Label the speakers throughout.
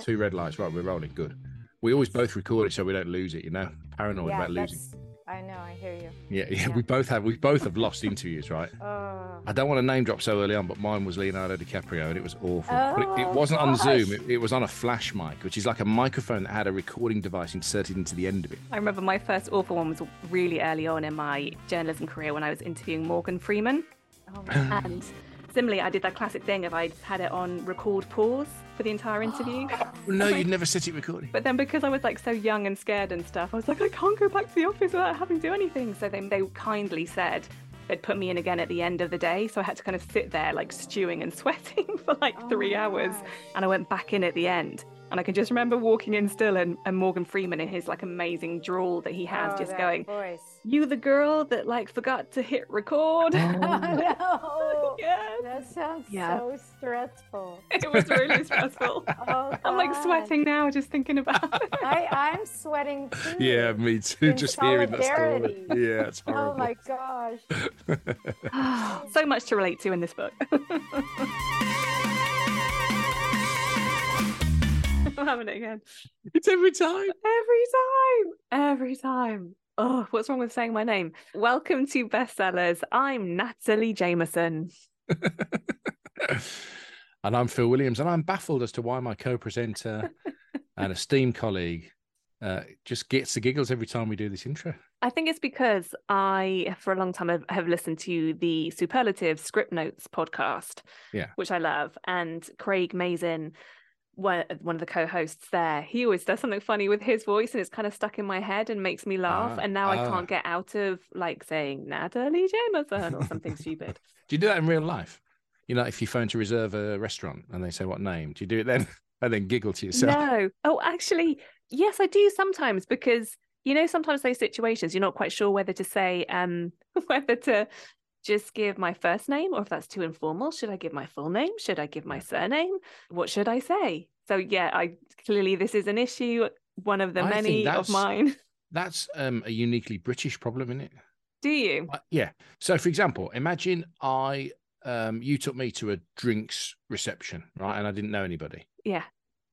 Speaker 1: two red lights. Right, we're rolling. Good. We always both record it so we don't lose it. You know, paranoid
Speaker 2: yeah,
Speaker 1: about losing.
Speaker 2: I know. I hear you.
Speaker 1: Yeah, yeah,
Speaker 2: yeah.
Speaker 1: We both have. We both have lost interviews, right?
Speaker 2: Oh.
Speaker 1: I don't want to name drop so early on, but mine was Leonardo DiCaprio, and it was awful. but it, it
Speaker 2: Oh,
Speaker 1: wasn't on. Zoom; it, it was on a flash mic, which is like a microphone that had a recording device inserted into the end of it.
Speaker 3: I remember my first awful one was really early on in my journalism career when I was interviewing Morgan Freeman.
Speaker 2: Oh my
Speaker 3: And similarly, I did that classic thing of I had it on record pause for the entire interview.
Speaker 1: No, you'd never set it recording.
Speaker 3: But then because I was like so young and scared and stuff, I was like, I can't go back to the office without having to do anything. So then they kindly said they'd put me in again at the end of the day. So I had to kind of sit there like stewing and sweating for like
Speaker 2: Oh
Speaker 3: three hours.
Speaker 2: gosh.
Speaker 3: And I went back in at the end. And I can just remember walking in still and, and Morgan Freeman in his like amazing drawl that he has
Speaker 2: Oh,
Speaker 3: just going,
Speaker 2: voice.
Speaker 3: You the girl that like forgot to hit record.
Speaker 2: Oh, no.
Speaker 3: yeah.
Speaker 2: That sounds
Speaker 3: Yeah.
Speaker 2: so stressful.
Speaker 3: It was really stressful.
Speaker 2: Oh,
Speaker 3: I'm like sweating now just thinking about it.
Speaker 2: I, I'm sweating too.
Speaker 1: Yeah, me too.
Speaker 2: In
Speaker 1: Just hearing that story. Yeah, it's horrible.
Speaker 2: Oh my gosh.
Speaker 3: so much to relate to in this book. I'm having it again.
Speaker 1: It's every time.
Speaker 3: Every time. Every time. Oh, what's wrong with saying my name? Welcome to Bestsellers. I'm Natalie Jameson.
Speaker 1: and I'm Phil Williams, and I'm baffled as to why my co-presenter and esteemed colleague uh, just gets the giggles every time we do this intro.
Speaker 3: I think it's because I, for a long time, have, have listened to the Superlative Script Notes podcast,
Speaker 1: Yeah.
Speaker 3: which I love. And Craig Mazin, one, one of the co-hosts there, he always does something funny with his voice, and it's kind of stuck in my head and makes me laugh.
Speaker 1: Ah,
Speaker 3: and now I
Speaker 1: ah.
Speaker 3: can't get out of like saying Natalie Jameson or something stupid.
Speaker 1: Do you do that in real life? You know, if you phone to reserve a restaurant and they say what name, do you do it then and then giggle to yourself?
Speaker 3: No. Oh, actually, yes, I do sometimes because you know sometimes those situations you're not quite sure whether to say um whether to just give my first name or if that's too informal. Should I give my full name? Should I give my surname? What should I say? So yeah, I clearly this is an issue, one of the
Speaker 1: I
Speaker 3: many of mine.
Speaker 1: That's um, a uniquely British problem, isn't it?
Speaker 3: Do you?
Speaker 1: Uh, yeah. So, for example, imagine I um, you took me to a drinks reception, right, and I didn't know anybody.
Speaker 3: Yeah.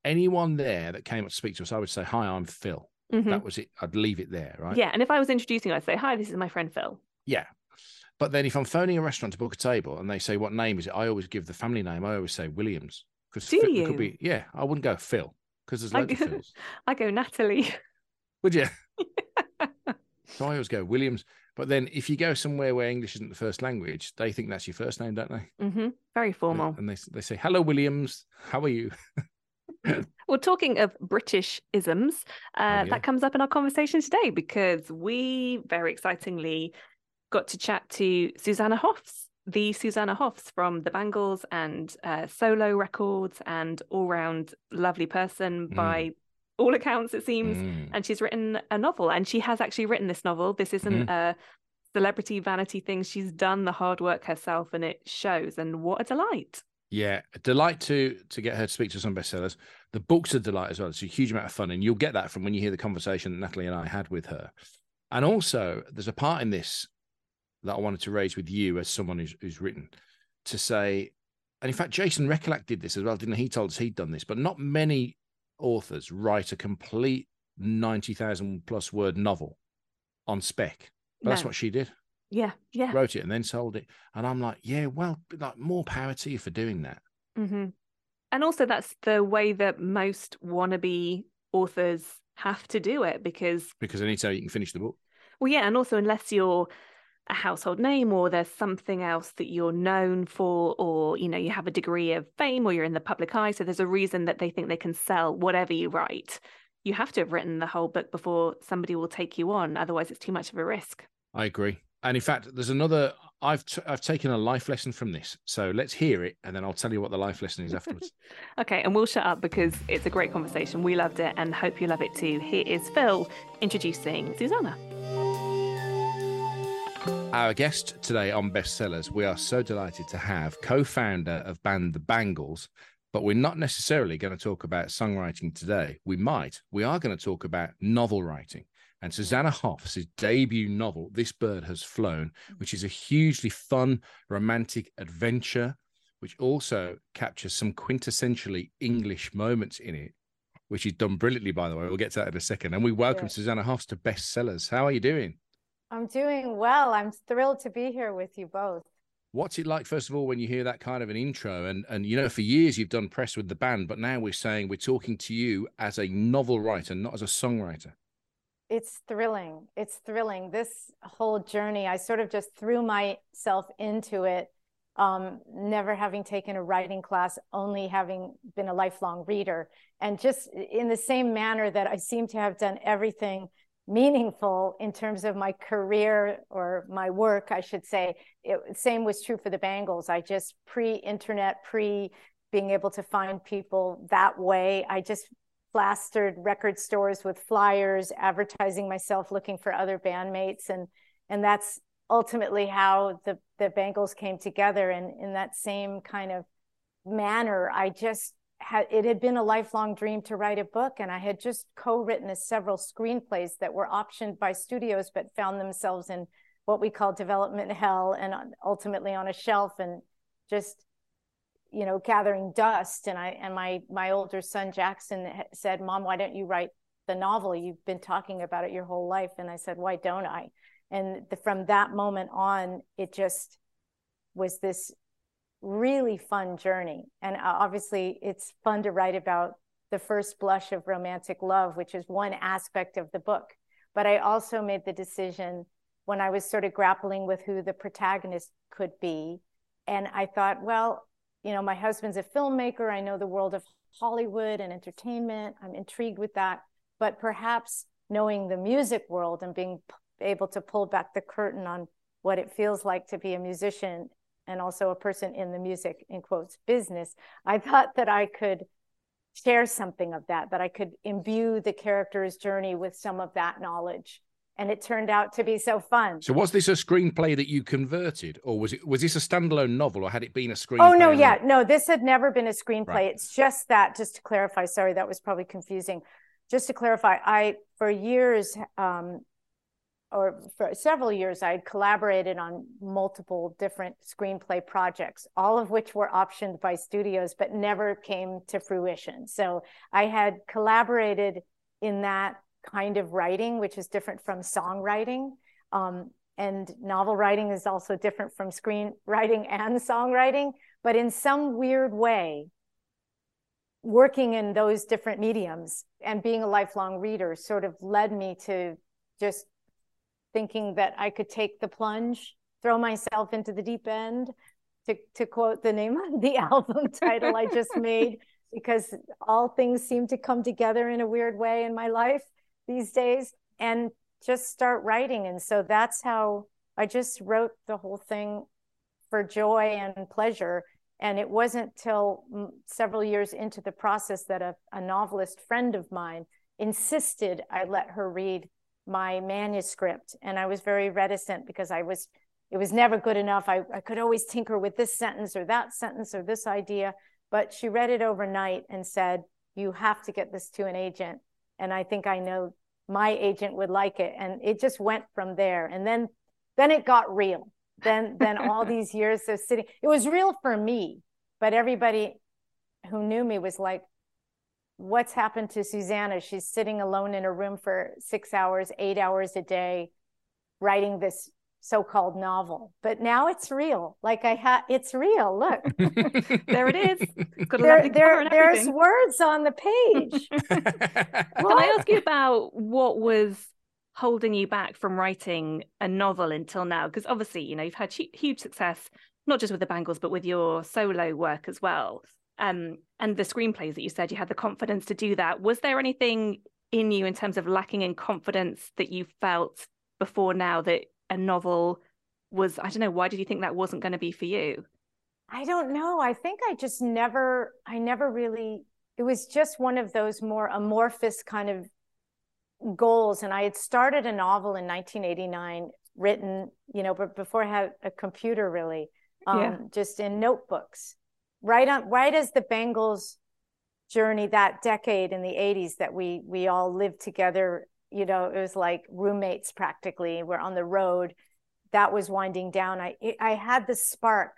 Speaker 1: Anyone there that came up to speak to us, I would say, "Hi, I'm Phil."
Speaker 3: Mhm.
Speaker 1: That was it. I'd leave it there, right?
Speaker 3: Yeah, and if I was introducing, I'd say, "Hi, this is my friend Phil."
Speaker 1: Yeah. But then if I'm phoning a restaurant to book a table and they say what name is it, I always give the family name. I always say Williams because it could be yeah. I wouldn't go Phil because there's
Speaker 3: I
Speaker 1: loads of Phils.
Speaker 3: I go Natalie.
Speaker 1: Would you? so I always go Williams. But then if you go somewhere where English isn't the first language, they think that's your first name, don't they?
Speaker 3: hmm Very formal.
Speaker 1: And they they say hello Williams, how are you?
Speaker 3: Well, talking of British isms, uh,
Speaker 1: Oh, yeah.
Speaker 3: that comes up in our conversation today because we very excitingly got to chat to Susanna Hoffs, the Susanna Hoffs from the Bangles and uh, solo records, and all round lovely person
Speaker 1: Mm.
Speaker 3: by all accounts, it seems.
Speaker 1: Mm.
Speaker 3: And she's written a novel, and she has actually written this novel. This isn't a celebrity vanity thing. She's done the hard work herself, and it shows. And what a delight!
Speaker 1: Yeah, a delight to to get her to speak to some bestsellers. The book's a delight as well. It's a huge amount of fun, and you'll get that from when you hear the conversation that Natalie and I had with her. And also, there's a part in this that I wanted to raise with you as someone who's who's written to say, and in fact, Jason Rekulak did this as well, didn't he? He told us he'd done this, but not many authors write a complete ninety thousand plus word novel on spec. But that's what she did
Speaker 3: Yeah, yeah.
Speaker 1: wrote it and then sold it. And I'm like, yeah, well, like more power to you for doing that.
Speaker 3: hmm And also, that's the way that most wannabe authors have to do it because,
Speaker 1: Because anytime you can finish the book.
Speaker 3: well, yeah, and also, unless you're a household name or there's something else that you're known for, or you know, you have a degree of fame or you're in the public eye, so there's a reason that they think they can sell whatever you write. You have to have written the whole book before somebody will take you on. Otherwise, it's too much of a risk.
Speaker 1: I agree. And in fact, there's another. I've t- I've taken a life lesson from this. So let's hear it, and then I'll tell you what the life lesson is afterwards.
Speaker 3: Okay, and we'll shut up because it's a great conversation. We loved it and hope you love it too. Here is Phil introducing Susanna.
Speaker 1: Our guest today on Bestsellers, we are so delighted to have co-founder of band The Bangles, but we're not necessarily going to talk about songwriting today. We might. We are going to talk about novel writing. And Susanna Hoffs' debut novel, This Bird Has Flown, which is a hugely fun, romantic adventure, which also captures some quintessentially English moments in it, which is done brilliantly, by the way. We'll get to that in a second. And we welcome
Speaker 2: Yeah.
Speaker 1: Susanna Hoffs to Bestsellers. How are you doing?
Speaker 2: I'm doing well. I'm thrilled to be here with you both.
Speaker 1: What's it like, first of all, when you hear that kind of an intro? And and you know, for years you've done press with the band, but now we're saying we're talking to you as a novel writer, not as a songwriter.
Speaker 2: It's thrilling. It's thrilling. This whole journey, I sort of just threw myself into it, um, never having taken a writing class, only having been a lifelong reader. And just in the same manner that I seem to have done everything meaningful in terms of my career or my work, I should say, it, same was true for the Bangles. I just pre internet, pre being able to find people that way, I just plastered record stores with flyers advertising myself looking for other bandmates and and that's ultimately how the the Bangles came together and in that same kind of manner I just had it had been a lifelong dream to write a book and I had just co-written several screenplays that were optioned by studios but found themselves in what we call development hell and ultimately on a shelf and just you know gathering dust. And i and my my older son jackson said mom why don't you write the novel? You've been talking about it your whole life. And i said why don't i? And the, from that moment on it just was this really fun journey and uh, obviously it's fun to write about the first blush of romantic love which is one aspect of the book but i also made the decision when i was sort of grappling with who the protagonist could be and i thought well you know, my husband's a filmmaker. I know the world of Hollywood and entertainment. I'm intrigued with that. But perhaps knowing the music world and being able to pull back the curtain on what it feels like to be a musician and also a person in the music, in quotes, business, I thought that I could share something of that, that I could imbue the character's journey with some of that knowledge and it turned out to be so fun.
Speaker 1: So was this a screenplay that you converted, or was it was this a standalone novel, or had it been a screenplay?
Speaker 2: Oh no, yeah, no, this had never been a screenplay. Right. It's just that. Just to clarify, sorry, that was probably confusing. Just to clarify, I for years, um, or for several years, I had collaborated on multiple different screenplay projects, all of which were optioned by studios, but never came to fruition. So I had collaborated in that kind of writing, which is different from songwriting. Um, and novel writing is also different from screenwriting and songwriting. But in some weird way, working in those different mediums and being a lifelong reader sort of led me to just thinking that I could take the plunge, throw myself into the deep end, to, to quote the name of the album title I just made, because all things seem to come together in a weird way in my life these days and just start writing. And so that's how I just wrote the whole thing for joy and pleasure. And it wasn't till mm, several years into the process that a, a novelist friend of mine insisted I let her read my manuscript. And I was very reticent because I was, it was never good enough. I, I could always tinker with this sentence or that sentence or this idea. But she read it overnight and said, You have to get this to an agent. And I think I know my agent would like it and it just went from there and then then it got real then then all these years of sitting it was real for me but everybody who knew me was like what's happened to susanna? She's sitting alone in a room for six hours eight hours a day writing this so-called novel. But now it's real. Like i had it's real. Look.
Speaker 3: There it is.
Speaker 2: There, there there's words on the page.
Speaker 3: Can i ask you about what was holding you back from writing a novel until now? Because obviously you know you've had huge success not just with the bangles but with your solo work as well um, and the screenplays that you said you had the confidence to do that was there anything in you in terms of lacking in confidence that you felt before now that a novel was i don't know why did you think that wasn't going to be for you?
Speaker 2: I don't know. I think i just never i never really it was just one of those more amorphous kind of goals. And i had started a novel in 1989 written you know but before i had a computer really um, yeah. just in notebooks right on right as the Bangles journey that decade in the 80s that we we all lived together you know it was like roommates practically we're on the road that was winding down i i had the spark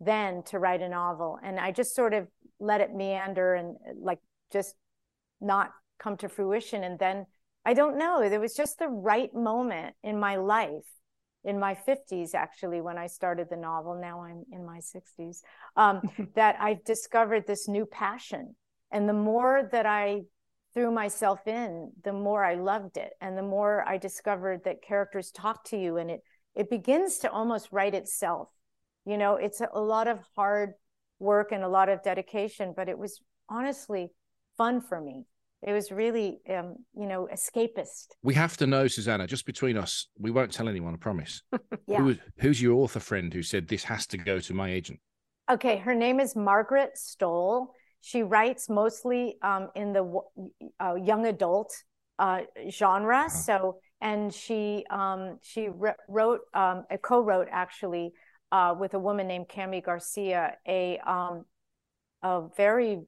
Speaker 2: then to write a novel and i just sort of let it meander and like just not come to fruition. And then I don't know, there was just the right moment in my life, in my 50s, actually, when I started the novel. Now I'm in my 60s, um, that I discovered this new passion. And the more that I threw myself in, the more I loved it. And the more I discovered that characters talk to you and it it begins to almost write itself. You know, it's a, a lot of hard work and a lot of dedication, but it was honestly fun for me. It was really, um, you know, escapist.
Speaker 1: We have to know, Susanna, just between us, we won't tell anyone, I promise.
Speaker 2: Yeah.
Speaker 1: Who, who's your author friend who said this has to go to my agent?
Speaker 2: Okay, her name is Margaret Stohl She writes mostly um, in the uh, young adult uh, genre. Uh-huh. So, and she um, she re- wrote um, a co-wrote actually uh, with a woman named Kami Garcia a um, a very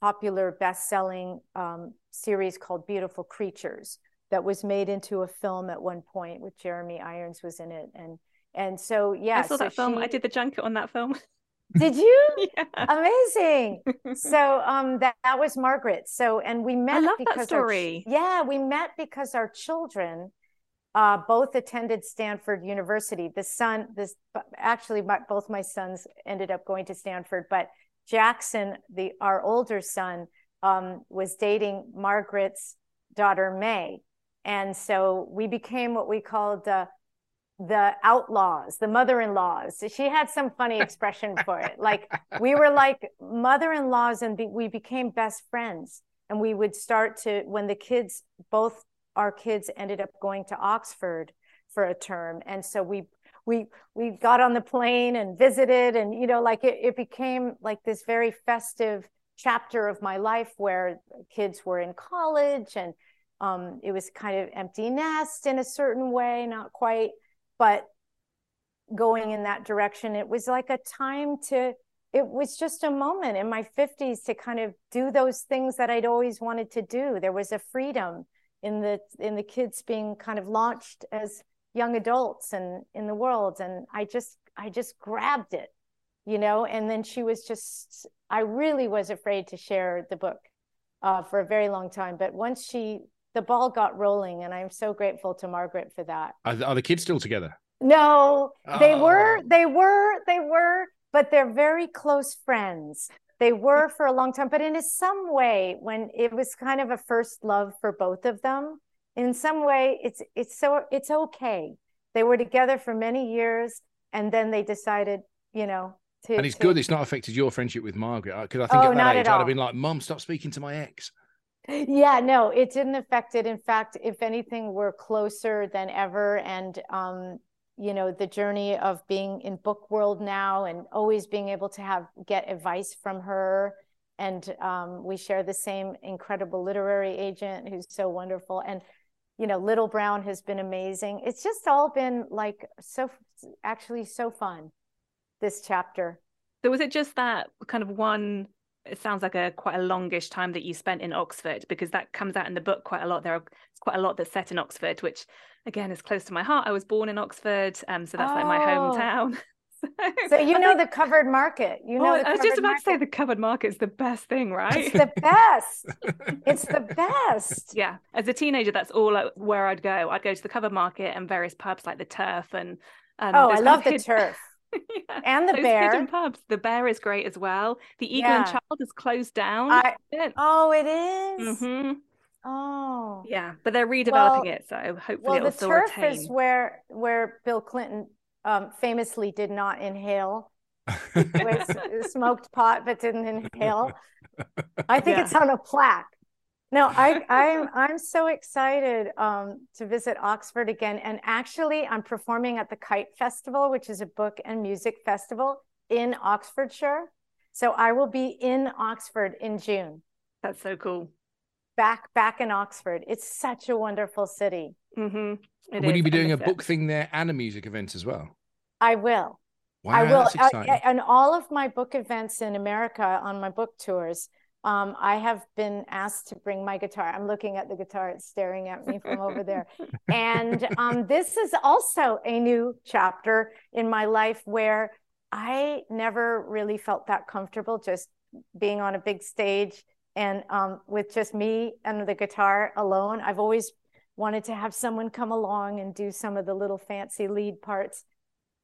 Speaker 2: popular best-selling um, series called Beautiful Creatures that was made into a film at one point with Jeremy Irons was in it and and so yeah
Speaker 3: I saw
Speaker 2: so
Speaker 3: that film
Speaker 2: she...
Speaker 3: I did the junket on that film
Speaker 2: Did you?
Speaker 3: yeah.
Speaker 2: Amazing. So um that, that was Margaret. So and we met
Speaker 3: I love
Speaker 2: because
Speaker 3: that story.
Speaker 2: Our, yeah, we met because our children uh, both attended Stanford University. The son, this actually, my, both my sons ended up going to Stanford, but Jackson, the our older son, um, was dating Margaret's daughter May, and so we became what we called uh, the outlaws, the mother-in-laws. She had some funny expression for it. Like we were like mother-in-laws, and be, we became best friends. And we would start to when the kids both our kids ended up going to Oxford for a term, and so we we we got on the plane and visited, and you know, like it, it became like this very festive chapter of my life where kids were in college and um, it was kind of empty nest in a certain way, not quite, but going in that direction. It was like a time to it was just a moment in my 50s to kind of do those things that I'd always wanted to do. There was a freedom in the in the kids being kind of launched as young adults and in the world and i just i just grabbed it you know? And then she was just i really was afraid to share the book uh, for a very long time but once she the ball got rolling and i'm so grateful to margaret for that.
Speaker 1: Are, are the kids still together?
Speaker 2: No they
Speaker 1: Oh.
Speaker 2: were they were they were but they're very close friends. They were for a long time but in some way when it was kind of a first love for both of them in some way it's it's so it's okay. They were together for many years and then they decided you know to
Speaker 1: and it's
Speaker 2: to-
Speaker 1: good it's not affected your friendship with Margaret. Because I think
Speaker 2: Oh,
Speaker 1: at that age I'd have been like, mom stop speaking to my ex.
Speaker 2: yeah no it didn't affect it. In fact if anything we're closer than ever. And um you know the journey of being in book world now and always being able to have get advice from her. And um, we share the same incredible literary agent who's so wonderful. And you know little brown has been amazing it's just all been like so actually so fun this chapter
Speaker 3: So was it just that kind of one? It sounds like a quite a longish time that you spent in Oxford because that comes out in the book quite a lot. There are quite a lot that's set in Oxford, which again is close to my heart. I was born in Oxford, um, so that's like my
Speaker 2: Oh.
Speaker 3: hometown.
Speaker 2: so you know the covered market you know
Speaker 3: Oh,
Speaker 2: the
Speaker 3: I was just about to say the covered market is the best thing, right?
Speaker 2: it's the best it's the best
Speaker 3: yeah, as a teenager, that's all I, where I'd go. I'd go to the covered market and various pubs like the Turf and. Um,
Speaker 2: oh i love the
Speaker 3: hid-
Speaker 2: turf
Speaker 3: yeah.
Speaker 2: and the
Speaker 3: those
Speaker 2: bear
Speaker 3: hidden pubs. The Bear is great as well. The Eagle and Child is closed down.
Speaker 2: I- oh it is?
Speaker 3: Mhm.
Speaker 2: oh
Speaker 3: Yeah, but they're redeveloping
Speaker 2: Well-
Speaker 3: it, so hopefully
Speaker 2: well
Speaker 3: it'll
Speaker 2: the
Speaker 3: still
Speaker 2: turf
Speaker 3: retain.
Speaker 2: is where where bill clinton um, famously did not inhale. Was smoked pot but didn't inhale. I think
Speaker 3: Yeah.
Speaker 2: it's on a plaque. No i i'm i'm so excited um, to visit oxford again. And actually i'm performing at the kite festival which is a book and music festival in oxfordshire. So i will be in oxford in june.
Speaker 3: That's so cool.
Speaker 2: Back back in oxford it's such a wonderful city
Speaker 3: hmm
Speaker 1: Will you be doing a book thing there and a music event as well?
Speaker 2: i will
Speaker 1: Wow,
Speaker 2: I will.
Speaker 1: that's
Speaker 2: I- and all of my book events in America on my book tours, um, I have been asked to bring my guitar. I'm looking at the guitar; it's staring at me from over there. And um, this is also a new chapter in my life where I never really felt that comfortable just being on a big stage and um, with just me and the guitar alone. I've always wanted to have someone come along and do some of the little fancy lead parts.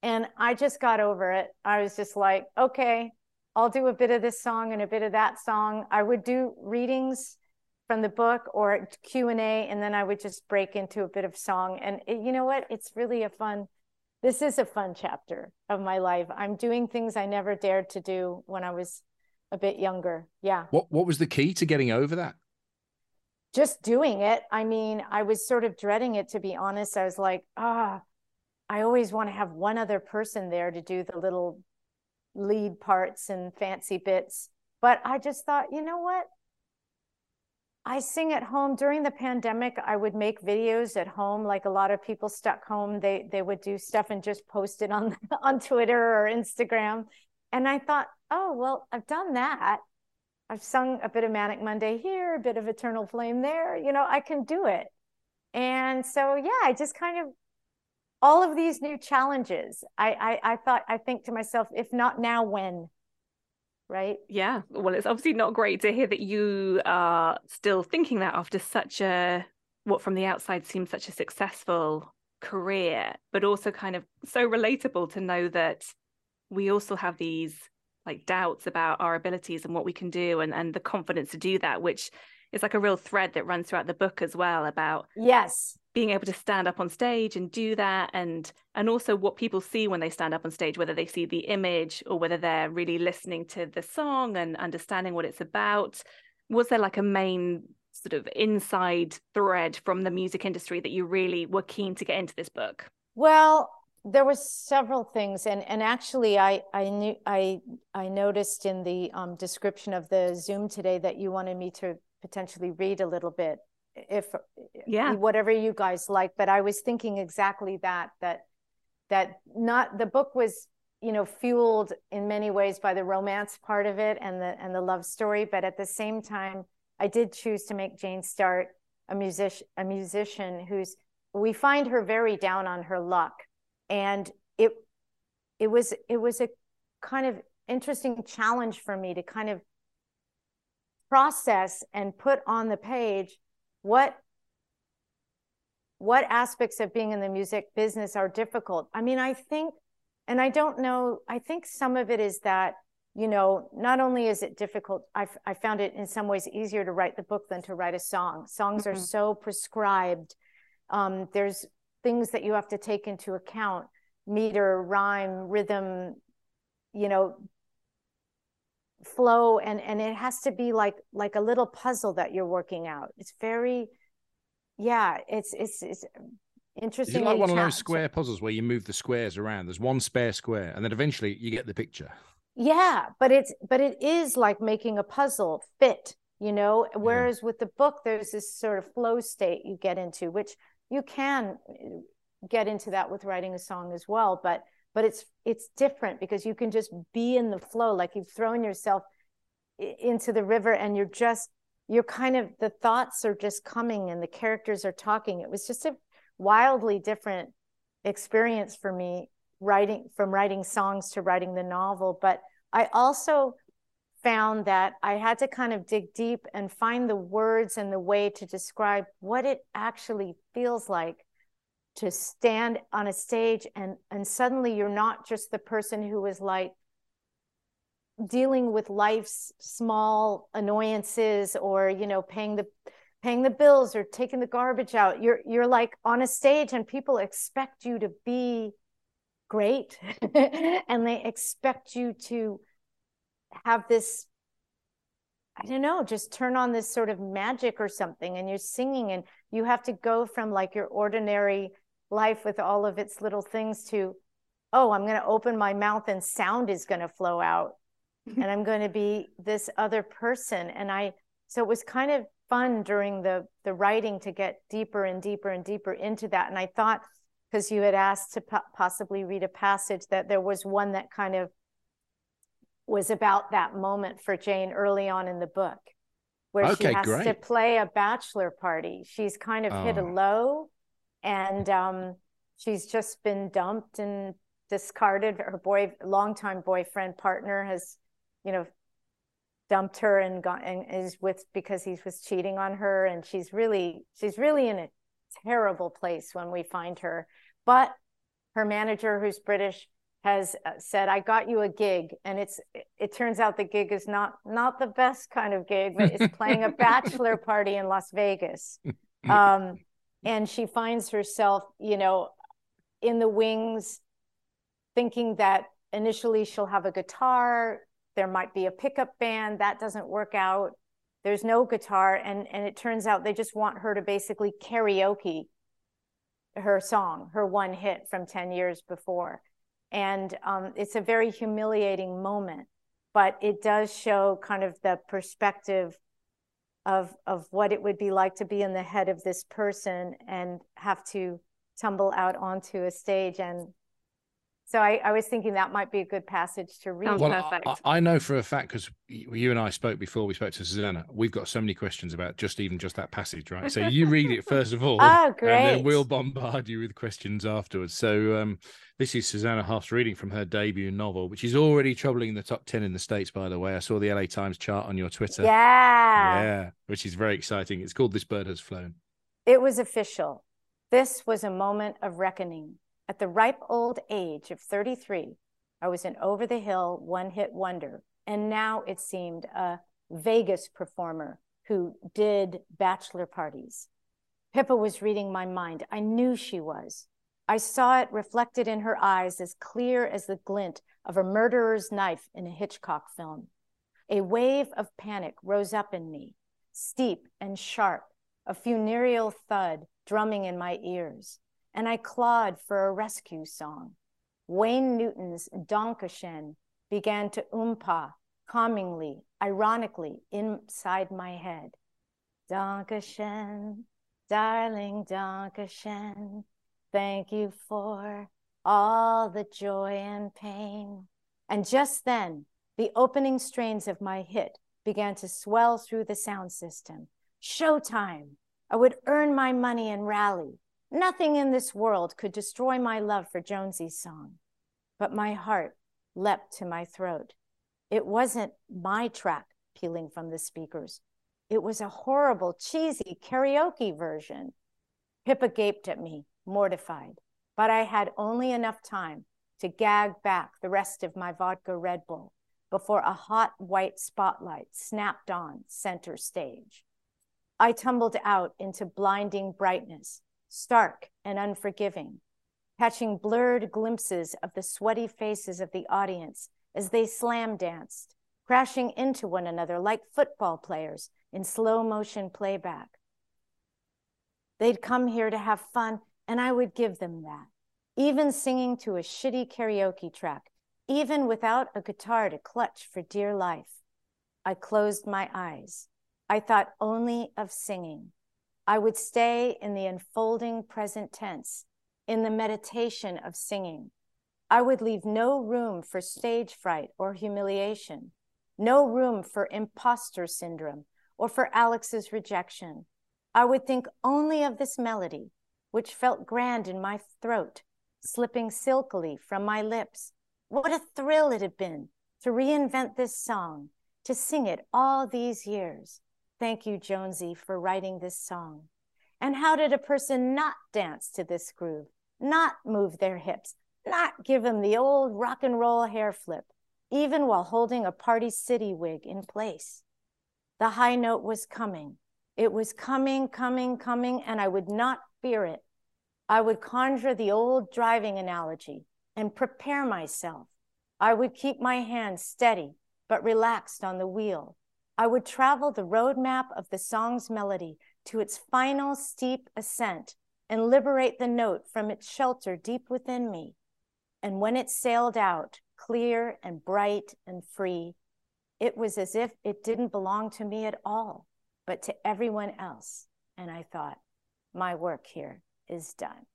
Speaker 2: And I just got over it. I was just like, okay, I'll do a bit of this song and a bit of that song. I would do readings from the book or Q&A and then I would just break into a bit of song and it, you know what it's really a fun this is a fun chapter of my life I'm doing things I never dared to do when I was a bit younger yeah
Speaker 1: what what was the key to getting over that
Speaker 2: just doing it I mean I was sort of dreading it to be honest I was like ah I always want to have one other person there to do the little lead parts and fancy bits but I just thought you know what I sing at home during the pandemic. I would make videos at home, like a lot of people stuck home. They they would do stuff and just post it on on Twitter or Instagram. And I thought, oh well, I've done that. I've sung a bit of Manic Monday here, a bit of Eternal Flame there. You know, I can do it. And so yeah, I just kind of all of these new challenges. I I, I thought I think to myself, if not now, when? right?
Speaker 3: Yeah. Well, it's obviously not great to hear that you are still thinking that after such a, what from the outside seems such a successful career, but also kind of so relatable to know that we also have these like doubts about our abilities and what we can do and, and the confidence to do that, which is like a real thread that runs throughout the book as well about
Speaker 2: yes.
Speaker 3: being able to stand up on stage and do that and and also what people see when they stand up on stage whether they see the image or whether they're really listening to the song and understanding what it's about. Was there like a main sort of inside thread from the music industry that you really were keen to get into this book?
Speaker 2: Well there was several things and and actually i i knew i i noticed in the um, description of the zoom today that you wanted me to potentially read a little bit if yeah. whatever you guys like but i was thinking exactly that that that not the book was you know fueled in many ways by the romance part of it and the and the love story but at the same time i did choose to make jane start a musician a musician who's we find her very down on her luck and it it was it was a kind of interesting challenge for me to kind of process and put on the page what what aspects of being in the music business are difficult. I mean i think and i don't know i think some of it is that you know not only is it difficult i, I found it in some ways easier to write the book than to write a song. Songs mm-hmm. are so prescribed. Um, there's things that you have to take into account meter rhyme rhythm you know flow and and it has to be like like a little puzzle that you're working out. It's very yeah it's it's it's interesting
Speaker 1: Is it like one of those square puzzles where you move the squares around? There's one spare square and then eventually you get the picture.
Speaker 2: Yeah but it's but it is like making a puzzle fit you know? Whereas yeah. with the book there's this sort of flow state you get into which you can uh, get into that with writing a song as well but but it's it's different because you can just be in the flow. Like you've thrown yourself into the river and you're just you're kind of the thoughts are just coming and the characters are talking. It was just a wildly different experience for me writing from writing songs to writing the novel. But i also found that i had to kind of dig deep and find the words and the way to describe what it actually feels like to stand on a stage and and suddenly you're not just the person who is like dealing with life's small annoyances or you know paying the paying the bills or taking the garbage out. You're you're like on a stage and people expect you to be great and they expect you to have this I don't know, just turn on this sort of magic or something and you're singing and you have to go from like your ordinary life with all of its little things to oh i'm going to open my mouth and sound is going to flow out mm-hmm. and i'm going to be this other person. And i so it was kind of fun during the the writing to get deeper and deeper and deeper into that. And i thought because you had asked to po- possibly read a passage that there was one that kind of was about that moment for jane early on in the book where okay, she has great. to play a bachelor party she's kind of oh. hit a oh. low and um, she's just been dumped and discarded. Her boy, longtime boyfriend, partner has, you know, dumped her and got and is with because he was cheating on her and she's really she's really in a terrible place when we find her but her manager who's british has uh, said i got you a gig and it's it turns out the gig is not not the best kind of gig but it's playing a bachelor party in las vegas. Um, and she finds herself you know in the wings thinking that initially she'll have a guitar there might be a pickup band that doesn't work out there's no guitar and and it turns out they just want her to basically karaoke her song her one hit from 10 years before and um, it's a very humiliating moment but it does show kind of the perspective of of what it would be like to be in the head of this person and have to tumble out onto a stage and so I, I, was thinking that might be a good passage to read.
Speaker 1: Well, I, I, know for a fact because you and I spoke before we spoke to Susanna. We've got so many questions about just even just that passage, right? So you read it first of all,
Speaker 2: oh, great.
Speaker 1: and then we'll bombard you with questions afterwards. So um, this is Susanna Hoffs reading from her debut novel, which is already troubling the top ten in the states. By the way, I saw the LA Times chart on your Twitter.
Speaker 2: Yeah,
Speaker 1: yeah, which is very exciting. It's called "This Bird Has Flown."
Speaker 2: It was official. This was a moment of reckoning at the ripe old age of 33, I was an over the hill one hit wonder, and now it seemed a Vegas performer who did bachelor parties. Pippa was reading my mind. I knew she was. I saw it reflected in her eyes as clear as the glint of a murderer's knife in a Hitchcock film. A wave of panic rose up in me, steep and sharp, a funereal thud drumming in my ears and I clawed for a rescue song. Wayne Newton's Dankeschön began to oompa calmingly, ironically, inside my head. Dankeschön, darling Dankeschön, thank you for all the joy and pain. And just then, the opening strains of my hit began to swell through the sound system. Showtime! I would earn my money and rally. Nothing in this world could destroy my love for Jonesy's song, but my heart leapt to my throat. It wasn't my track peeling from the speakers. It was a horrible, cheesy karaoke version. Pippa gaped at me, mortified, but I had only enough time to gag back the rest of my vodka Red Bull before a hot white spotlight snapped on center stage. I tumbled out into blinding brightness stark and unforgiving, catching blurred glimpses of the sweaty faces of the audience as they slam danced, crashing into one another like football players in slow motion playback. They'd come here to have fun, and I would give them that, even singing to a shitty karaoke track, even without a guitar to clutch for dear life. I closed my eyes. I thought only of singing. I would stay in the unfolding present tense, in the meditation of singing. I would leave no room for stage fright or humiliation, no room for imposter syndrome or for Alex's rejection. I would think only of this melody, which felt grand in my throat, slipping silkily from my lips. What a thrill it had been to reinvent this song, to sing it all these years. Thank you, Jonesy, for writing this song. And how did a person not dance to this groove, not move their hips, not give them the old rock and roll hair flip, even while holding a Party City wig in place? The high note was coming. It was coming, coming, coming, and I would not fear it. I would conjure the old driving analogy and prepare myself. I would keep my hands steady but relaxed on the wheel. I would travel the roadmap of the song's melody to its final steep ascent and liberate the note from its shelter deep within me. And when it sailed out, clear and bright and free, it was as if it didn't belong to me at all, but to everyone else. And I thought, my work here is done.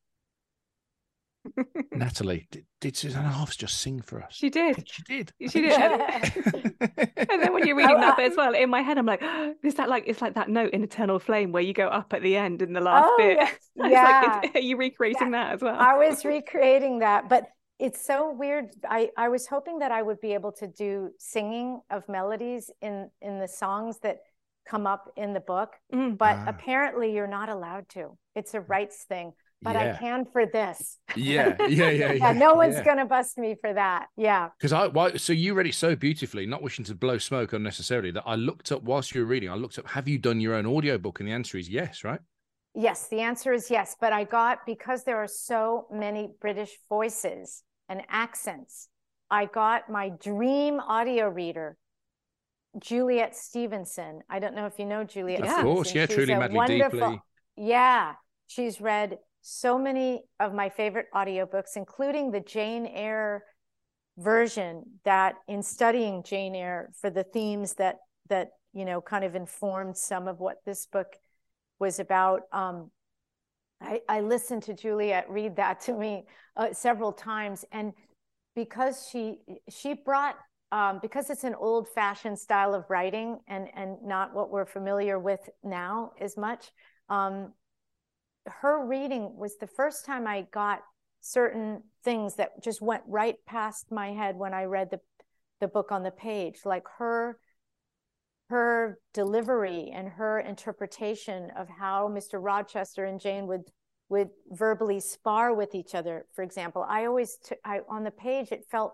Speaker 1: Natalie, did, did Susanna Hoffs just sing for us?
Speaker 3: She did.
Speaker 1: She did.
Speaker 3: She did. and then when you're reading that bit as well, in my head, I'm like, oh, is that like it's like that note in Eternal Flame where you go up at the end in the last
Speaker 2: oh,
Speaker 3: bit?
Speaker 2: Yeah. yeah.
Speaker 3: Like, are you recreating yeah. that as well?
Speaker 2: I was recreating that, but it's so weird. I, I was hoping that I would be able to do singing of melodies in, in the songs that come up in the book,
Speaker 3: Mm.
Speaker 2: but
Speaker 1: Ah.
Speaker 2: apparently you're not allowed to. It's a rights thing, but
Speaker 1: yeah.
Speaker 2: I can for this.
Speaker 1: yeah, yeah, yeah, yeah.
Speaker 2: yeah, no one's
Speaker 1: yeah.
Speaker 2: gonna bust me for that. Yeah.
Speaker 1: Because I, why, so you read it so beautifully, not wishing to blow smoke unnecessarily, that I looked up whilst you were reading. I looked up, have you done your own audiobook? And the answer is yes, right?
Speaker 2: Yes, the answer is yes. But I got because there are so many British voices and accents, I got my dream audio reader, Juliet Stevenson. I don't know if you know Juliet.
Speaker 1: Of
Speaker 3: Yeah.
Speaker 1: course,
Speaker 2: Stevenson.
Speaker 1: yeah,
Speaker 2: She's
Speaker 1: truly, madly,
Speaker 2: wonderful-
Speaker 1: deeply.
Speaker 2: Yeah, she's read so many of my favorite audiobooks, including the Jane Eyre version that in studying Jane Eyre for the themes that that you know kind of informed some of what this book was about. Um, I, I listened to Juliet read that to me uh, several times, and because she she brought um, because it's an old fashioned style of writing and and not what we're familiar with now as much. Um, her reading was the first time I got certain things that just went right past my head when I read the the book on the page, like her her delivery and her interpretation of how Mr. Rochester and Jane would would verbally spar with each other. For example, I always took I, on the page it felt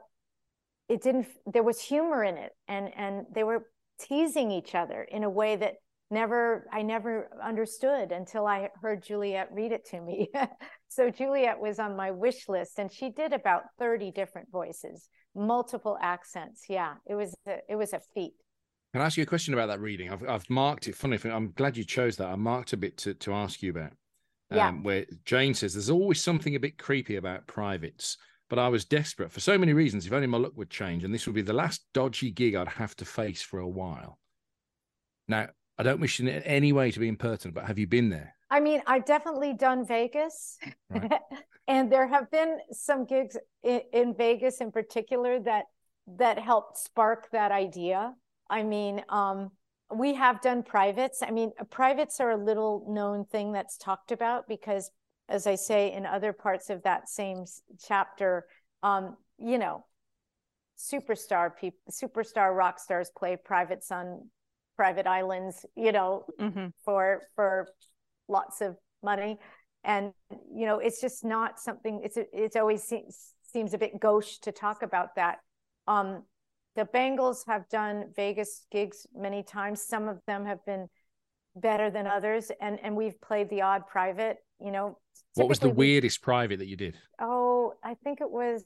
Speaker 2: it didn't there was humor in it and and they were teasing each other in a way that never I never understood until I heard Juliet read it to me. so Juliet was on my wish list and she did about 30 different voices, multiple accents. Yeah, it was a, it was a feat.
Speaker 1: Can I ask you a question about that reading? I've, I've marked it. Funny, thing, I'm glad you chose that. I marked a bit to, to ask you about. Um,
Speaker 2: Yeah.
Speaker 1: Where Jane says there's always something a bit creepy about privates, but I was desperate for so many reasons. If only my luck would change, and this would be the last dodgy gig I'd have to face for a while. Now, I don't wish in any way to be impertinent, but have you been there?
Speaker 2: I mean, I've definitely done Vegas,
Speaker 1: Right.
Speaker 2: and there have been some gigs in, in Vegas in particular that that helped spark that idea. I mean, um, we have done privates. I mean, privates are a little known thing that's talked about because, as I say in other parts of that same chapter, um, you know, superstar people, superstar rock stars play privates on private islands. You know,
Speaker 3: Mhm.
Speaker 2: for for lots of money and you know it's just not something it's it's always seems seems a bit gauche to talk about that um the bangles have done vegas gigs many times some of them have been better than others and and we've played the odd private you know
Speaker 1: What was the
Speaker 2: typically we-
Speaker 1: weirdest private that you did?
Speaker 2: oh i think it was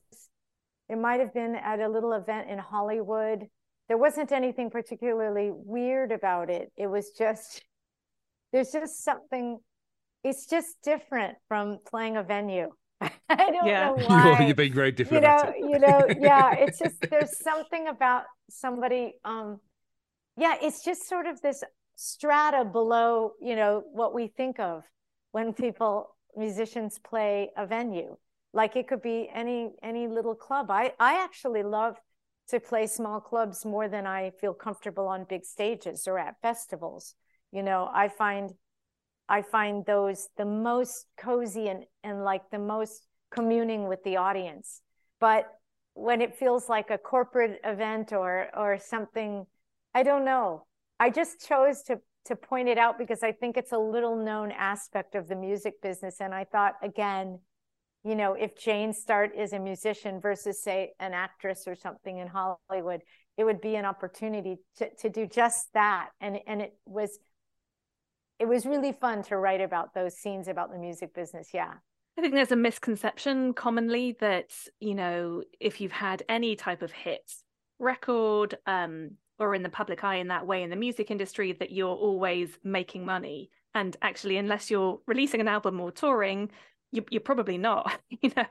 Speaker 2: it might have been at a little event in hollywood there wasn't anything particularly weird about it. It was just there's just something it's just different from playing a venue. I don't
Speaker 3: Yeah.
Speaker 2: know
Speaker 1: You're,
Speaker 2: why.
Speaker 1: you're being very
Speaker 2: you
Speaker 1: different.
Speaker 2: know you know yeah it's just there's something about somebody um yeah it's just sort of this strata below you know what we think of when people musicians play a venue. Like it could be any any little club. I i actually love to play small clubs more than i feel comfortable on big stages or at festivals. You know i find i find those the most cozy and and like the most communing with the audience. But when it feels like a corporate event or or something i don't know. I just chose to to point it out because i think it's a little known aspect of the music business. And i thought again you know if jane start is a musician versus say an actress or something in hollywood it would be an opportunity to, to do just that and and it was it was really fun to write about those scenes about the music business yeah
Speaker 3: I think there's a misconception commonly that, you know, if you've had any type of hit record um, or in the public eye in that way in the music industry, that you're always making money. And actually, unless you're releasing an album or touring, you, you're probably not. you know,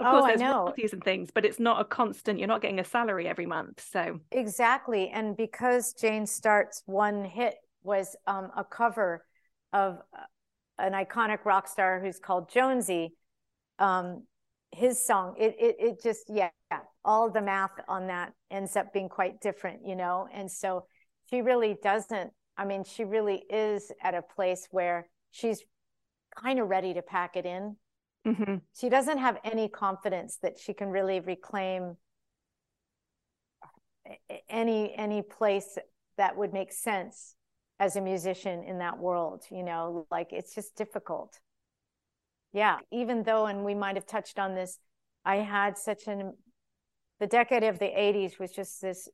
Speaker 3: of
Speaker 2: Oh,
Speaker 3: course,
Speaker 2: I
Speaker 3: there's royalties and things, but it's not a constant. You're not getting a salary every month. So
Speaker 2: Exactly. And because Jane Start's one hit was um, a cover of uh, an iconic rock star who's called Jonesy, um, his song, it, it, it just, yeah, all the math on that ends up being quite different, you know? And so she really doesn't, I mean, she really is at a place where she's kind of ready to pack it in.
Speaker 3: Mm-hmm.
Speaker 2: She doesn't have any confidence that she can really reclaim any any place that would make sense as a musician in that world you know like it's just difficult yeah even though and we might have touched on this i had such an the decade of the 80s was just this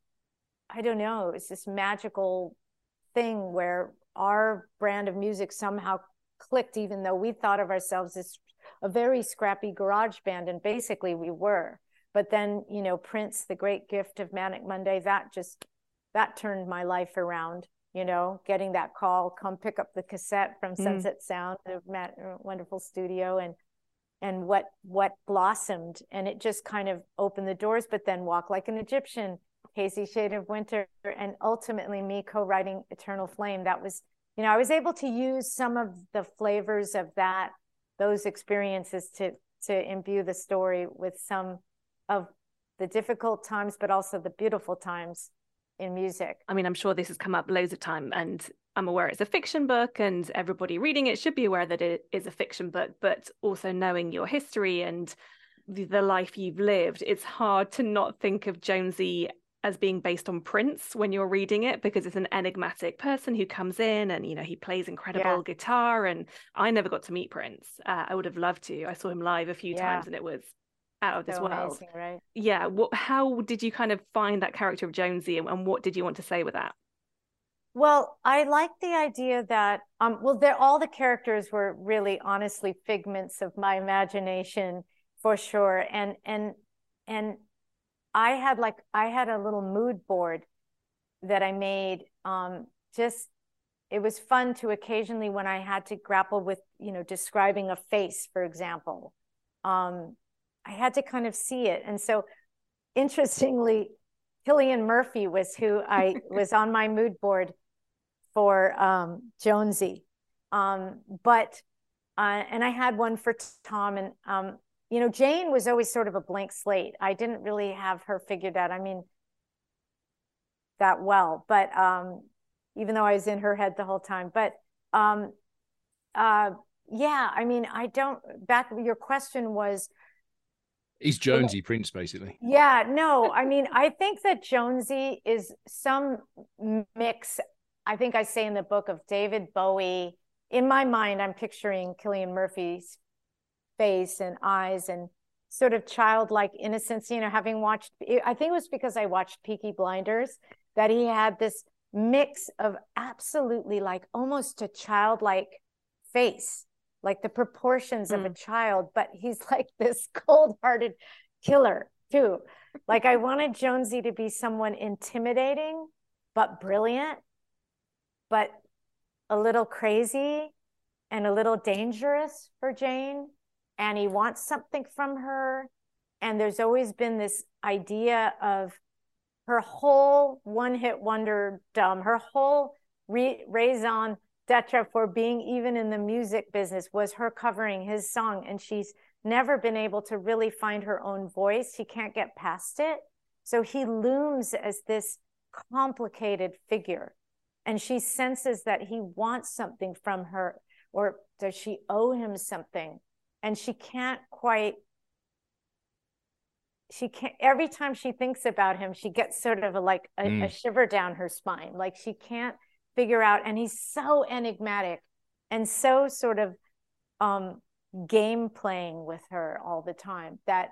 Speaker 2: i don't know it's this magical thing where our brand of music somehow clicked even though we thought of ourselves as a very scrappy garage band and basically we were. But then you know prince the great gift of manic monday that just that turned my life around you know getting that call come pick up the cassette from mm. sunset sound a wonderful studio and and what what blossomed. And it just kind of opened the doors but then walk like an egyptian hazy shade of winter and ultimately me co-writing eternal flame. That was you know i was able to use some of the flavors of that those experiences to to imbue the story with some of the difficult times, but also the beautiful times in music.
Speaker 3: I mean, I'm sure this has come up loads of time and I'm aware it's a fiction book and everybody reading it should be aware that it is a fiction book, but also knowing your history and the, life you've lived, it's hard to not think of Jonesy as being based on Prince when you're reading it because it's an enigmatic person who comes in and you know he plays incredible yeah. guitar and I never got to meet Prince. Uh, I would have loved to. I saw him live a few yeah. times and it was out of this world.
Speaker 2: Amazing, right?
Speaker 3: Yeah. What? How did you kind of find that character of Jonesy, and, and what did you want to say with that?
Speaker 2: Well, I like the idea that um, well, they're all the characters were really honestly figments of my imagination for sure, and and and I had like I had a little mood board that I made. Um, just it was fun to occasionally when I had to grapple with you know describing a face, for example. Um, I had to kind of see it. And so interestingly, Cillian Murphy was who I was on my mood board for um, Jonesy. Um, but, uh, and I had one for Tom. And, um, you know, Jane was always sort of a blank slate. I didn't really have her figured out. I mean, that well, but um, even though I was in her head the whole time. But um, uh, yeah, I mean, I don't, back, your question was,
Speaker 1: He's Jonesy Prince, basically.
Speaker 2: Yeah, no, I mean, I think that Jonesy is some mix. I think I say in the book of David Bowie. In my mind, I'm picturing Cillian Murphy's face and eyes and sort of childlike innocence. You know, having watched, I think it was because I watched Peaky Blinders that he had this mix of absolutely like almost a childlike face like the proportions mm. of a mm. child, but he's like this cold hearted killer too. like I wanted Jonesy to be someone intimidating, but brilliant, but a little crazy and a little dangerous for Jane. And he wants something from her. And there's always been this idea of her whole one hit wonder dumb, her whole re- raison d'etre for being even in the music business was her covering his song. And she's never been able to really find her own voice. She can't get past it. So he looms as this complicated figure. And she senses that he wants something from her or does she owe him something and she can't quite she can't every time she thinks about him she gets sort of a like a, mm. a shiver down her spine like she can't figure out and he's so enigmatic and so sort of um game playing with her all the time that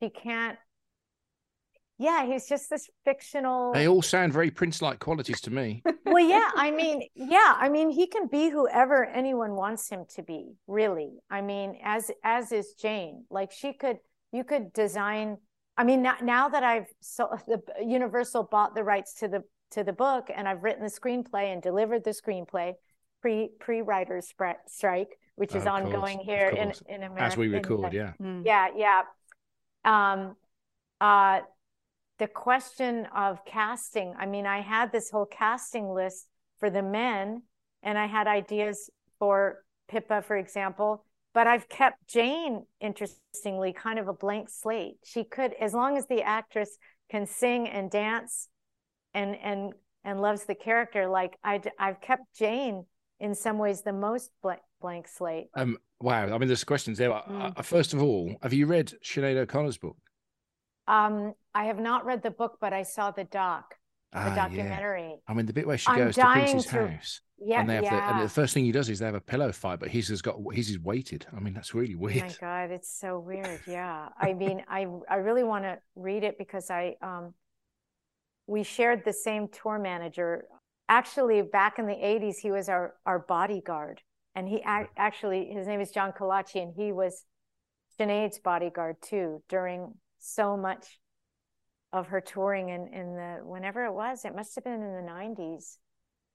Speaker 2: she can't yeah he's just this fictional
Speaker 1: they all sound very prince-like qualities to me
Speaker 2: well yeah i mean yeah i mean he can be whoever anyone wants him to be really i mean as as is jane like she could you could design i mean now, now that i've so the universal bought the rights to the to the book and I've written the screenplay and delivered the screenplay pre pre writers strike, which is ongoing course, here in in America
Speaker 1: as we record. yeah,
Speaker 2: mm. yeah, yeah. Um, uh, the question of casting. I mean, I had this whole casting list for the men, and I had ideas for Pippa, for example. But I've kept Jane, interestingly, kind of a blank slate. She could, as long as the actress can sing and dance and and and loves the character like I I've kept Jane in some ways the most blank blank slate.
Speaker 1: Um, wow. I mean, there's questions there. Mm. Uh, first of all, have you read Sinead O'Connor's book?
Speaker 2: Um, I have not read the book, but I saw the doc, the ah, documentary.
Speaker 1: Yeah. I mean, the bit where she goes to Prince's to... house.
Speaker 2: Yeah,
Speaker 1: and they have
Speaker 2: yeah.
Speaker 1: The, and the first thing he does is they have a pillow fight, but he's has got he's is weighted. I mean, that's really weird.
Speaker 2: Oh my God, it's so weird. Yeah, I mean, I I really want to read it because I um, we shared the same tour manager. Actually, back in the '80s, he was our our bodyguard, and he actually his name is John Kalachi, and he was Sinead's bodyguard too during so much of her touring in in the whenever it was. It must have been in the '90s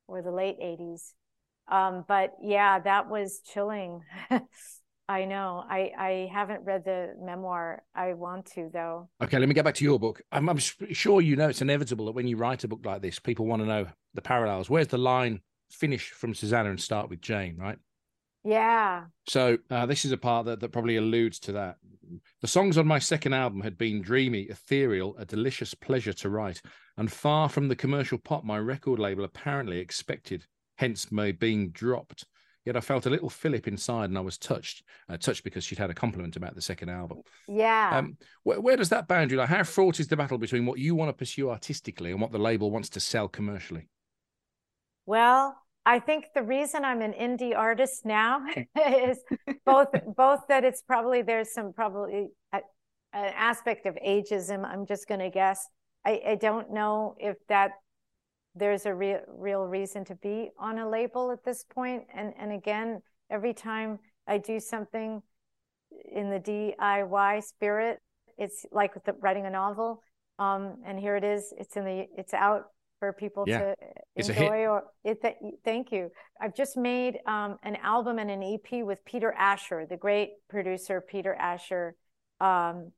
Speaker 2: or the late 80s. Um, but yeah, that was chilling. I know. I I haven't read the memoir. I want to though.
Speaker 1: Okay, let me get back to your book. I'm, I'm sure you know it's inevitable that when you write a book like this, people want to know the parallels. Where's the line finish from Susanna and start with Jane, right?
Speaker 2: Yeah.
Speaker 1: So uh, this is a part that, that probably alludes to that. The songs on my second album had been dreamy, ethereal, a delicious pleasure to write, and far from the commercial pop my record label apparently expected, hence my being dropped. Yet I felt a little Philip inside, and I was touched. Uh, touched because she'd had a compliment about the second album.
Speaker 2: Yeah.
Speaker 1: Um, where, where does that boundary lie? How fraught is the battle between what you want to pursue artistically and what the label wants to sell commercially?
Speaker 2: Well, I think the reason I'm an indie artist now is both both that it's probably there's some probably a, an aspect of ageism. I'm just going to guess. I, I don't know if that there's a real real reason to be on a label at this point. And and again, every time I do something in the DIY spirit, it's like the, writing a novel. Um, and here it is. It's in the it's out for people yeah. to
Speaker 1: it's
Speaker 2: enjoy or it, th- thank you. I've just made um, an album and an ep with peter asher the great producer peter asher. Um,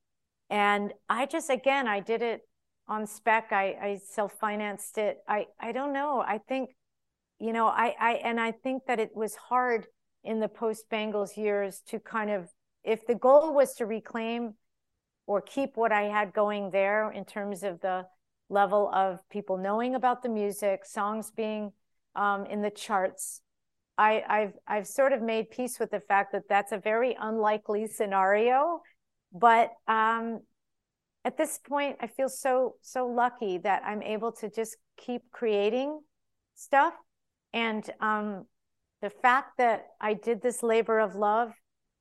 Speaker 2: and i just again i did it on spec. I, I self-financed it. I i don't know. I think you know i i and i think that it was hard in the post bangles years to kind of if the goal was to reclaim or keep what i had going there in terms of the level of people knowing about the music, songs being um, in the charts. I, I've I've sort of made peace with the fact that that's a very unlikely scenario, but um, at this point, I feel so so lucky that I'm able to just keep creating stuff, and um, the fact that I did this labor of love,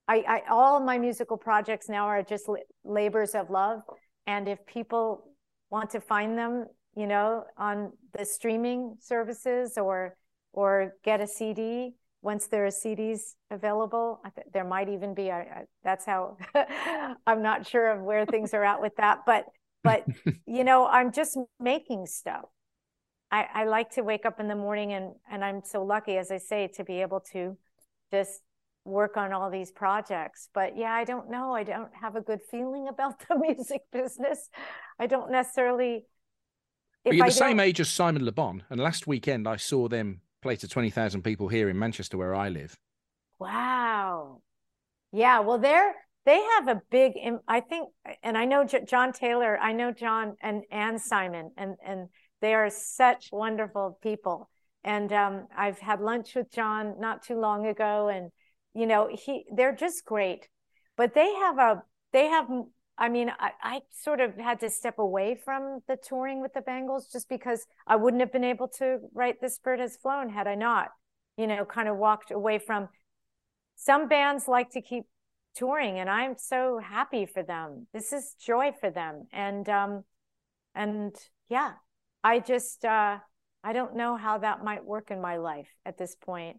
Speaker 2: I, I all my musical projects now are just labors of love, and if people want to find them, you know, on the streaming services or or get a CD once there are CDs available. there might even be. I, I, that's how I'm not sure of where things are at with that, but but you know, I'm just making stuff. I, I like to wake up in the morning and and I'm so lucky, as I say, to be able to just work on all these projects. But yeah, I don't know. I don't have a good feeling about the music business. I don't necessarily.
Speaker 1: But you're the same age as Simon Le Bon, and last weekend I saw them play to twenty thousand people here in Manchester, where I live.
Speaker 2: Wow. Yeah. Well, they're they have a big. I think, and I know John Taylor. I know John and and Simon, and and they are such wonderful people. And um, I've had lunch with John not too long ago, and you know he they're just great but they have a they have i mean I, I sort of had to step away from the touring with the bangles just because i wouldn't have been able to write this bird has flown had i not you know kind of walked away from some bands like to keep touring and i'm so happy for them. This is joy for them and um and yeah i just uh i don't know how that might work in my life at this point.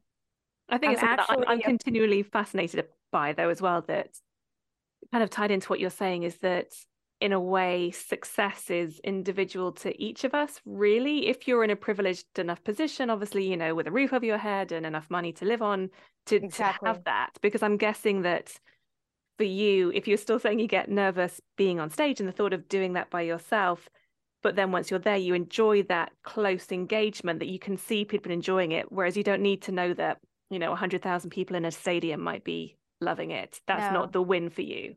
Speaker 3: I think I'm it's actually, I'm, I'm continually fascinated by though as well that kind of tied into what you're saying is that in a way success is individual to each of us really if you're in a privileged enough position obviously you know with a roof over your head and enough money to live on to, exactly. to have that because i'm guessing that for you if you're still saying you get nervous being on stage and the thought of doing that by yourself but then once you're there you enjoy that close engagement that you can see people enjoying it whereas you don't need to know that you know 100,000 people in a stadium might be loving it. That's no. not the win for you.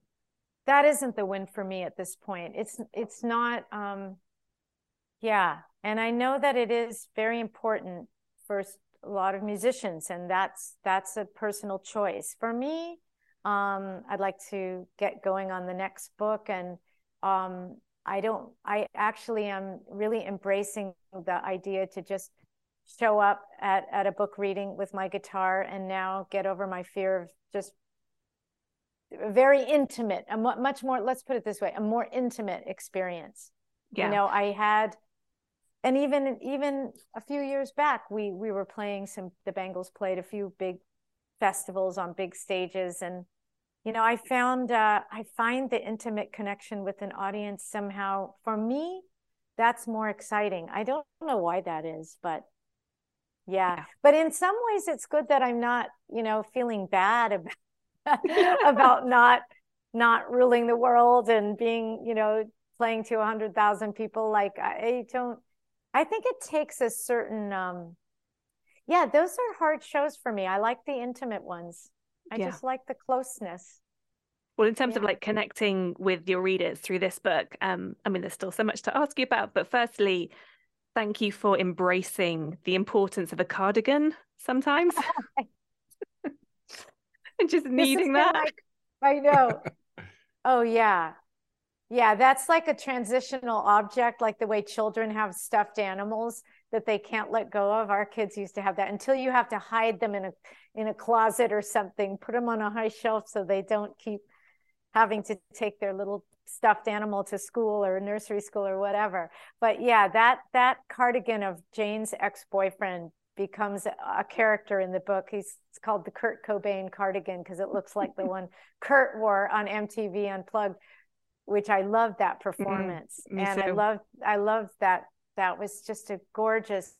Speaker 2: That isn't the win for me at this point. It's it's not um yeah. And i know that it is very important for a lot of musicians and that's that's a personal choice. For me um, i'd like to get going on the next book and um, i don't i actually am really embracing the idea to just show up at, at a book reading with my guitar and now get over my fear of just very intimate a much more let's put it this way a more intimate experience yeah. you know i had and even even a few years back we we were playing some the bangles played a few big festivals on big stages and you know i found uh, i find the intimate connection with an audience somehow for me that's more exciting i don't know why that is but yeah. yeah. but in some ways it's good that i'm not you know feeling bad about about not not ruling the world and being you know playing to 100,000 people like I don't I think it takes a certain um yeah, those are hard shows for me. I like the intimate ones. I yeah. just like the closeness.
Speaker 3: Well, in terms yeah. of like connecting with your readers through this book, um, I mean, there's still so much to ask you about. But firstly, thank you for embracing the importance of a cardigan sometimes. and just needing that. Like,
Speaker 2: I know. oh yeah. Yeah, that's like a transitional object, like the way children have stuffed animals that they can't let go of. Our kids used to have that until you have to hide them in a in a closet or something, put them on a high shelf so they don't keep having to take their little stuffed animal to school or nursery school or whatever. But yeah, that that cardigan of Jane's ex-boyfriend becomes a character in the book. He's it's called the Kurt Cobain cardigan because it looks like the one Kurt wore on MTV Unplugged which I loved that mm-hmm. performance. Mm-hmm. and too. I loved I loved that that was just a gorgeous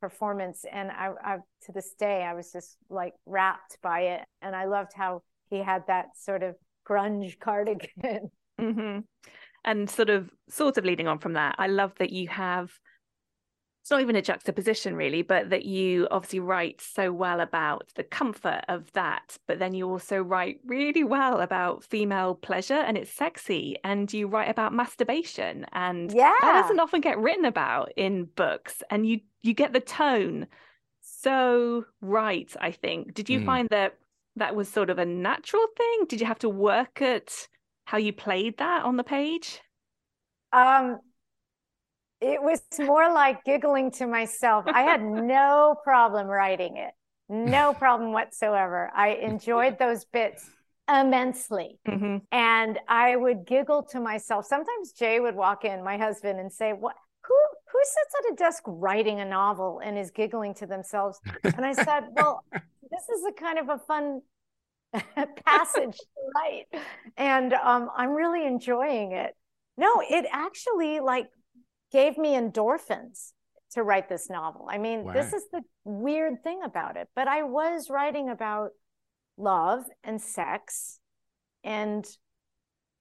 Speaker 2: performance. And I, I to this day I was just like wrapped by it. And I loved how he had that sort of grunge cardigan.
Speaker 3: Mm-hmm. And sort of sort of leading on from that, I love that you have it's not even a juxtaposition really, but that you obviously write so well about the comfort of that, but then you also write really well about female pleasure and it's sexy, and you write about masturbation, and
Speaker 2: yeah,
Speaker 3: that doesn't often get written about in books, and you you get the tone so right. I think. Did you mm. find that that was sort of a natural thing? Did you have to work at how you played that on the page?
Speaker 2: Um, it was more like giggling to myself. I had no problem writing it, no problem whatsoever. I enjoyed those bits immensely. Mm-hmm. And I would giggle to myself. Sometimes Jay would walk in, my husband, and say, What? Who, who sits at a desk writing a novel and is giggling to themselves? And I said, Well, this is a kind of a fun passage to write. And um, I'm really enjoying it. No, it actually like gave me endorphins to write this novel. I mean, wow. this is the weird thing about it. But I was writing about love and sex. And,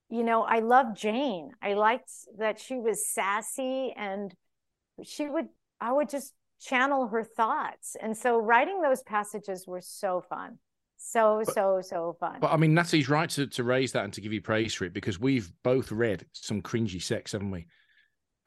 Speaker 2: you know, I loved Jane. I liked that she was sassy and she would, I would just channel her thoughts. And so writing those passages were so fun. So, but, so, so fun.
Speaker 1: But I mean, Natalie's right to, to raise that and to give you praise for it because we've both read some cringy sex, haven't we?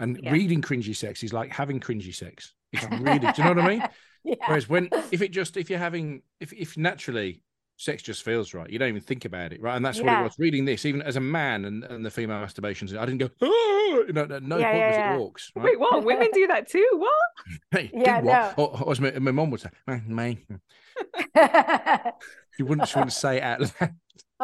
Speaker 1: And yeah. reading cringy sex is like having cringy sex. It's really, do you know what I mean? Yeah. Whereas when if it just if you're having if if naturally sex just feels right, you don't even think about it, right? And that's yeah. what it was. Reading this, even as a man and, and the female masturbations, I didn't go, ah, oh! no, no, no yeah, point was it walks.
Speaker 3: Right? Wait, what? Women do that too? What?
Speaker 1: hey, yeah, no. Or, or, as my, my mom would say, man, man. you wouldn't, she wouldn't say it out loud.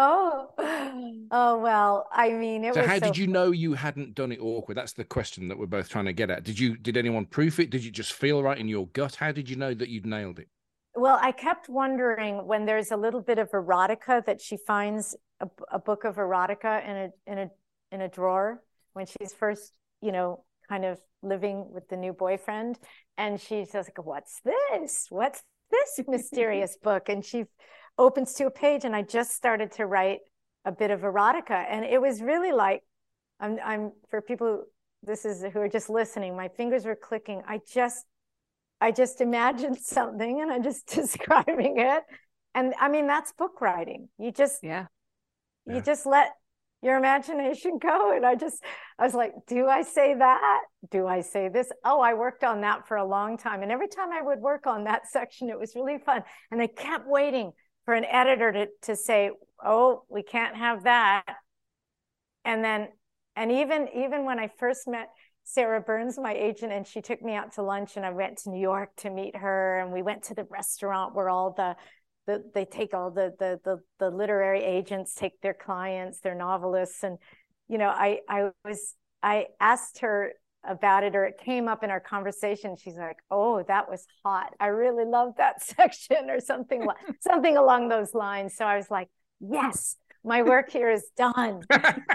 Speaker 2: Oh, mm. oh well. I mean, it
Speaker 1: so. How
Speaker 2: so
Speaker 1: did you know you hadn't done it awkward? That's the question that we're both trying to get at. Did you? Did anyone proof it? Did you just feel right in your gut? How did you know that you'd nailed it?
Speaker 2: Well, I kept wondering when there's a little bit of erotica that she finds a, a book of erotica in a in a in a drawer when she's first, you know, kind of living with the new boyfriend, and she says, like, "What's this? What's this mysterious book?" And she opens to a page and I just started to write a bit of erotica. And it was really like, I'm, I'm for people, who, this is who are just listening, my fingers were clicking. I just, I just imagined something and I'm just describing it. And I mean, that's book writing. You just,
Speaker 3: yeah,
Speaker 2: you yeah. just let, your imagination go? And I just, I was like, do I say that? Do I say this? Oh, I worked on that for a long time. And every time I would work on that section, it was really fun. And I kept waiting for an editor to, to say, oh, we can't have that. And then, and even, even when I first met Sarah Burnes, my agent, and she took me out to lunch and I went to New York to meet her. And we went to the restaurant where all the the, they take all the, the, the the literary agents take their clients, their novelists, and you know, I I was I asked her about it, or it came up in our conversation. She's like, "Oh, that was hot. I really love that section," or something something along those lines. So I was like, "Yes, my work here is done."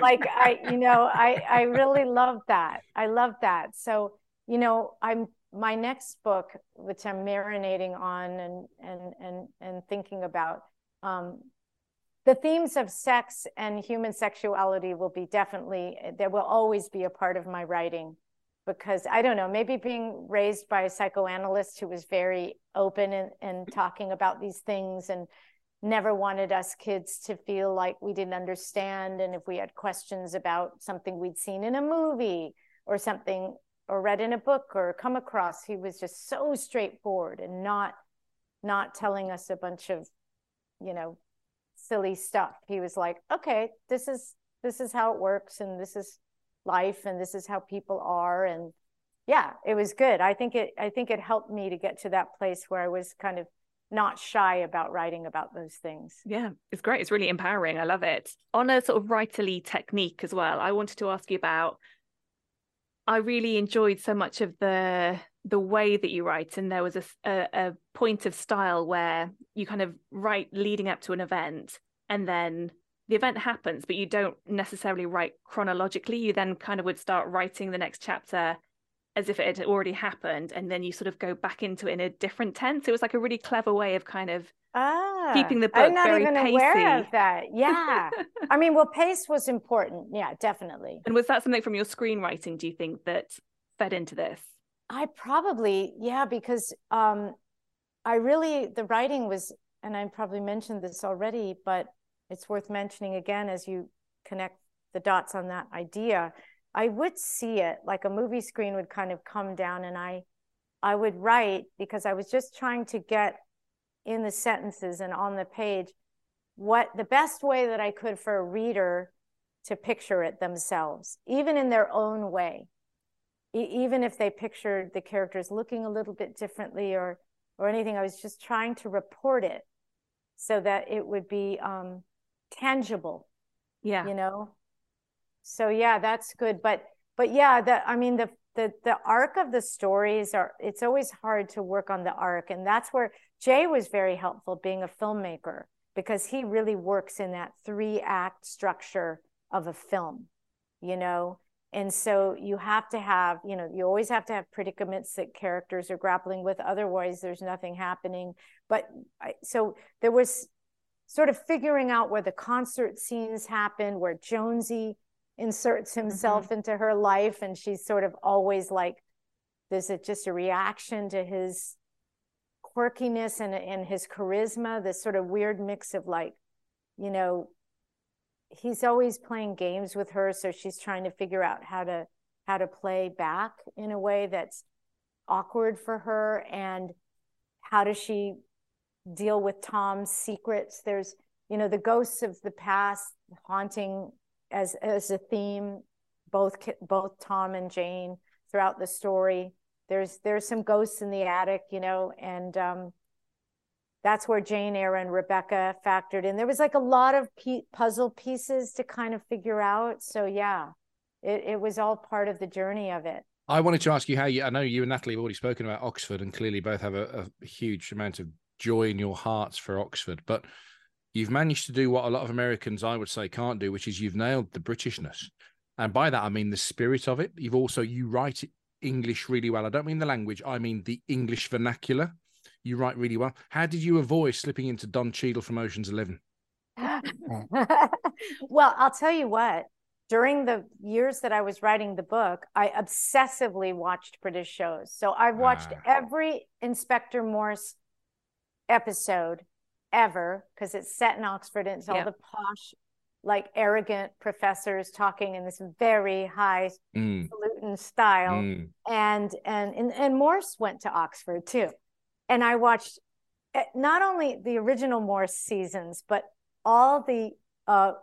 Speaker 2: like I, you know, I I really love that. I love that. So you know, I'm my next book, which I'm marinating on and and and and thinking about, um, the themes of sex and human sexuality will be definitely there will always be a part of my writing because I don't know, maybe being raised by a psychoanalyst who was very open and, and mm-hmm. talking about these things and never wanted us kids to feel like we didn't understand. And if we had questions about something we'd seen in a movie or something, or read in a book or come across he was just so straightforward and not not telling us a bunch of you know silly stuff he was like okay this is this is how it works and this is life and this is how people are and yeah it was good i think it i think it helped me to get to that place where i was kind of not shy about writing about those things.
Speaker 3: Yeah, it's great. It's really empowering. I love it. On a sort of writerly technique as well, I wanted to ask you about I really enjoyed so much of the the way that you write, and there was a, a, a point of style where you kind of write leading up to an event, and then the event happens, but you don't necessarily write chronologically. You then kind of would start writing the next chapter as if it had already happened, and then you sort of go back into it in a different tense. It was like a really clever way of kind of ah, keeping the book I'm not very even pacey. aware of
Speaker 2: that. Yeah, I mean, well, pace was important. Yeah, definitely.
Speaker 3: And was that something from your screenwriting? Do you think that fed into this?
Speaker 2: I probably yeah, because um, I really the writing was, and I probably mentioned this already, but it's worth mentioning again as you connect the dots on that idea. I would see it like a movie screen would kind of come down, and I I would write because I was just trying to get in the sentences and on the page what the best way that I could for a reader to picture it themselves, even in their own way. E- even if they pictured the characters looking a little bit differently or or anything, I was just trying to report it so that it would be um, tangible.
Speaker 3: Yeah,
Speaker 2: you know. So yeah, that's good. But but yeah, the I mean the the the arc of the stories are it's always hard to work on the arc and that's where jay was very helpful being a filmmaker because he really works in that three act structure of a film you know and so you have to have you know you always have to have predicaments that characters are grappling with otherwise there's nothing happening but so there was sort of figuring out where the concert scenes happen where jonesy inserts himself mm-hmm. into her life and she's sort of always like there's a, just a reaction to his quirkiness and, and his charisma this sort of weird mix of like you know he's always playing games with her so she's trying to figure out how to how to play back in a way that's awkward for her and how does she deal with tom's secrets there's you know the ghosts of the past haunting as as a theme both both Tom and Jane throughout the story. There's there's some ghosts in the attic, you know, and um, that's where Jane Eyre and Rebecca factored in. There was like a lot of pe- puzzle pieces to kind of figure out. So yeah, it it was all part of the journey of it.
Speaker 1: I wanted to ask you how you. I know you and Natalie have already spoken about Oxford, and clearly both have a, a huge amount of joy in your hearts for Oxford, but you've managed to do what a lot of Americans, I would say, can't do, which is you've nailed the Britishness. And by that, I mean the spirit of it. You've also, you write English really well. I don't mean the language, I mean the English vernacular. You write really well. How did you avoid slipping into Don Cheadle from Ocean's Eleven?
Speaker 2: well, I'll tell you what. During the years that I was writing the book, I obsessively watched British shows. So I've watched ah. every Inspector Morse episode ever because it's set in Oxford and it's all the posh like arrogant professors talking in this very high
Speaker 1: Mm,
Speaker 2: style
Speaker 1: mm.
Speaker 2: and, and and and Morse went to Oxford too. And I watched eh, not only the original Morse seasons, but all the uh,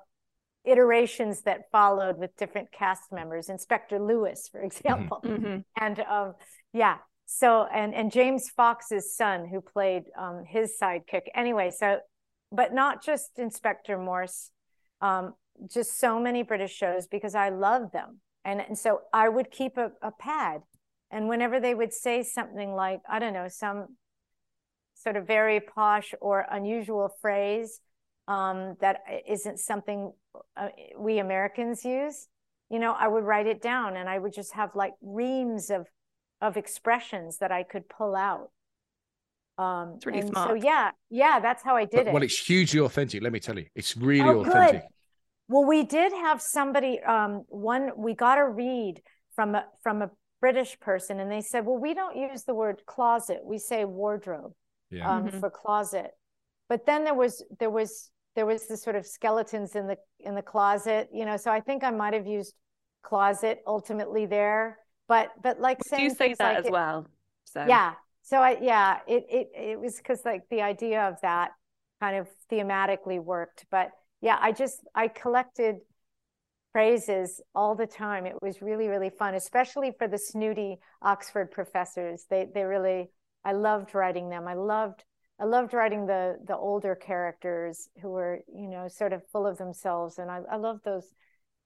Speaker 2: iterations that followed with different cast members. Inspector Lewis, for example,
Speaker 3: Mhm.
Speaker 2: and um, yeah. So and and James Fox's son, who played um, his sidekick. Anyway, so but not just Inspector Morse, um, just so many British shows because I love them, and and so I would keep a, a pad, and whenever they would say something like I don't know some sort of very posh or unusual phrase um, that isn't something uh, we Americans use, you know, I would write it down, and I would just have like reams of of expressions that I could pull out. Um,
Speaker 3: It's really
Speaker 2: and
Speaker 3: smart.
Speaker 2: So yeah, yeah, that's how I did
Speaker 1: But-
Speaker 2: it.
Speaker 1: Well, it's hugely authentic. Let me tell you, it's really
Speaker 2: Oh, good. Well, we did have somebody. Um, one we got a read from a from a British person, and they said, "Well, we don't use the word closet; we say wardrobe
Speaker 1: Yeah.
Speaker 2: um,
Speaker 3: Mhm.
Speaker 2: for closet." But then there was there was there was the sort of skeletons in the in the closet, you know. So I think I might have used closet ultimately there, but but like
Speaker 3: We
Speaker 2: saying
Speaker 3: do say that
Speaker 2: like
Speaker 3: as
Speaker 2: it-
Speaker 3: well. So
Speaker 2: yeah. So I yeah, it it it was because like the idea of that kind of thematically worked. But yeah, I just I collected phrases all the time. It was really, really fun, especially for the snooty Oxford professors. They they really I loved writing them. I loved I loved writing the the older characters who were, you know, sort of full of themselves. And I, I love those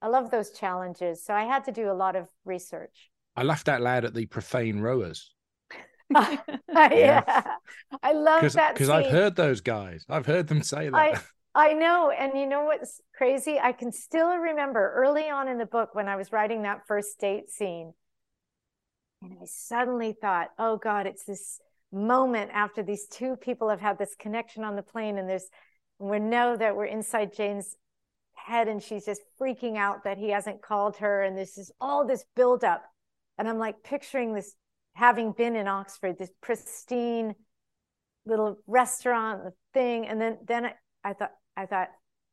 Speaker 2: I love those challenges. So I had to do a lot of research.
Speaker 1: I laughed out loud at the profane rowers oh,
Speaker 2: yeah. I love
Speaker 1: because
Speaker 2: that
Speaker 1: because I've heard those guys. I've heard them say that.
Speaker 2: I I know, and you know what's crazy? I can still remember early on in the book when I was writing that first date scene, and I suddenly thought, "Oh God, it's this moment after these two people have had this connection on the plane, and there's we know that we're inside Jane's head, and she's just freaking out that he hasn't called her, and this is all this buildup, and I'm like picturing this having been in Oxford, this pristine little restaurant, thing, and then then I, I thought I thought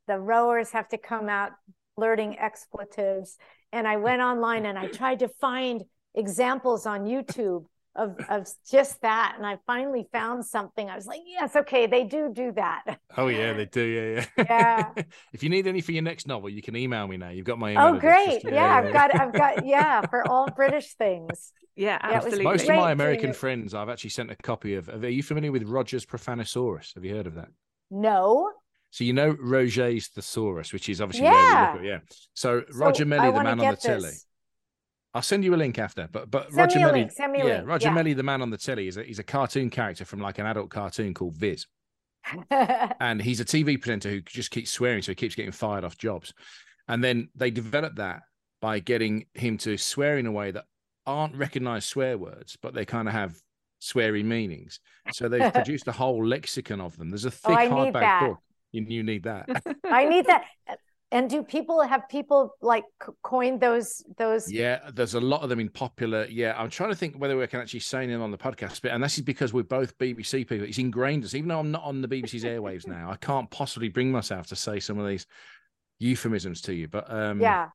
Speaker 2: the rowers have to come out blurting expletives, and I went online and I tried to find examples on YouTube of of just that, and I finally found something. I was like, yes, okay, they do do that.
Speaker 1: oh yeah, they do. Yeah, yeah.
Speaker 2: Yeah.
Speaker 1: if you need any for your next novel, you can email me now. You've got my email.
Speaker 2: Oh, great!
Speaker 1: Just-
Speaker 2: Yeah, I've got I've got yeah for all British things.
Speaker 3: yeah,
Speaker 2: Yeah, it was
Speaker 3: absolutely.
Speaker 1: Most of my American friends, I've actually sent a copy of. Are you familiar with Roger's Profanisaurus? Have you heard of that?
Speaker 2: No,
Speaker 1: So you know Roget's thesaurus, which is obviously
Speaker 2: Yeah.
Speaker 1: where we look at, yeah. So Roger
Speaker 2: So
Speaker 1: Mellie,
Speaker 2: I
Speaker 1: the man on the
Speaker 2: get
Speaker 1: telly. I'll send you a link after. But but
Speaker 2: Send
Speaker 1: Roger
Speaker 2: me Mellie, send me
Speaker 1: yeah,
Speaker 2: link,
Speaker 1: Roger
Speaker 2: yeah.
Speaker 1: Mellie, the man on the telly, is a, he's a cartoon character from like an adult cartoon called Viz, and he's a TV presenter who just keeps swearing, so he keeps getting fired off jobs. And then they developed that by getting him to swear in a way that aren't recognized swear words, but they kind of have sweary meanings. So they've produced a whole lexicon of them. There's a
Speaker 2: oh, thick Oh,
Speaker 1: hardback book. You, you need that.
Speaker 2: I need that. And do people have people like coined those those?
Speaker 1: Yeah, there's a lot of them in popular. Yeah, I'm trying to think whether we can actually sign them on the podcast, but and this is because we're both BBC people. It's ingrained us, even though I'm not on the BBC's airwaves now. I can't possibly bring myself to say some of these euphemisms to you. But um,
Speaker 2: Yeah.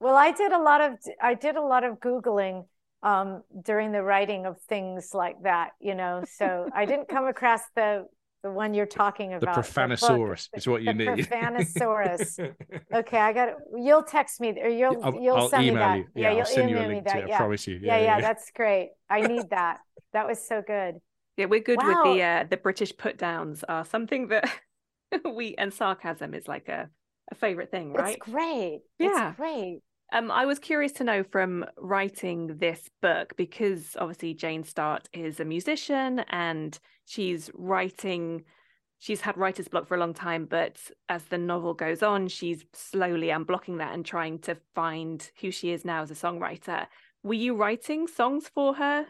Speaker 2: Well, I did a lot of I did a lot of googling um, during the writing of things like that. You know, so I didn't come across the the one you're talking
Speaker 1: the
Speaker 2: about. book.
Speaker 1: Profanisaurus is what you
Speaker 2: the
Speaker 1: need.
Speaker 2: Profanisaurus. Okay, I got it. You'll text me or you'll
Speaker 1: I'll,
Speaker 2: you'll
Speaker 1: I'll
Speaker 2: send me
Speaker 1: email
Speaker 2: that.
Speaker 1: you. Yeah,
Speaker 2: you'll
Speaker 1: I'll send you a
Speaker 2: email me
Speaker 1: link to
Speaker 2: that.
Speaker 1: it. I
Speaker 2: yeah.
Speaker 1: promise you.
Speaker 2: yeah, yeah, that's great. I need that. That was so good.
Speaker 3: Yeah, we're good with the uh, the British put downs are something that we and sarcasm is like a, a favorite thing, right?
Speaker 2: It's great.
Speaker 3: Yeah.
Speaker 2: It's great.
Speaker 3: Um, I was curious to know from writing this book because obviously Jane Start is a musician and she's writing. She's had writer's block for a long time, but as the novel goes on, she's slowly unblocking that and trying to find who she is now as a songwriter. Were you writing songs for her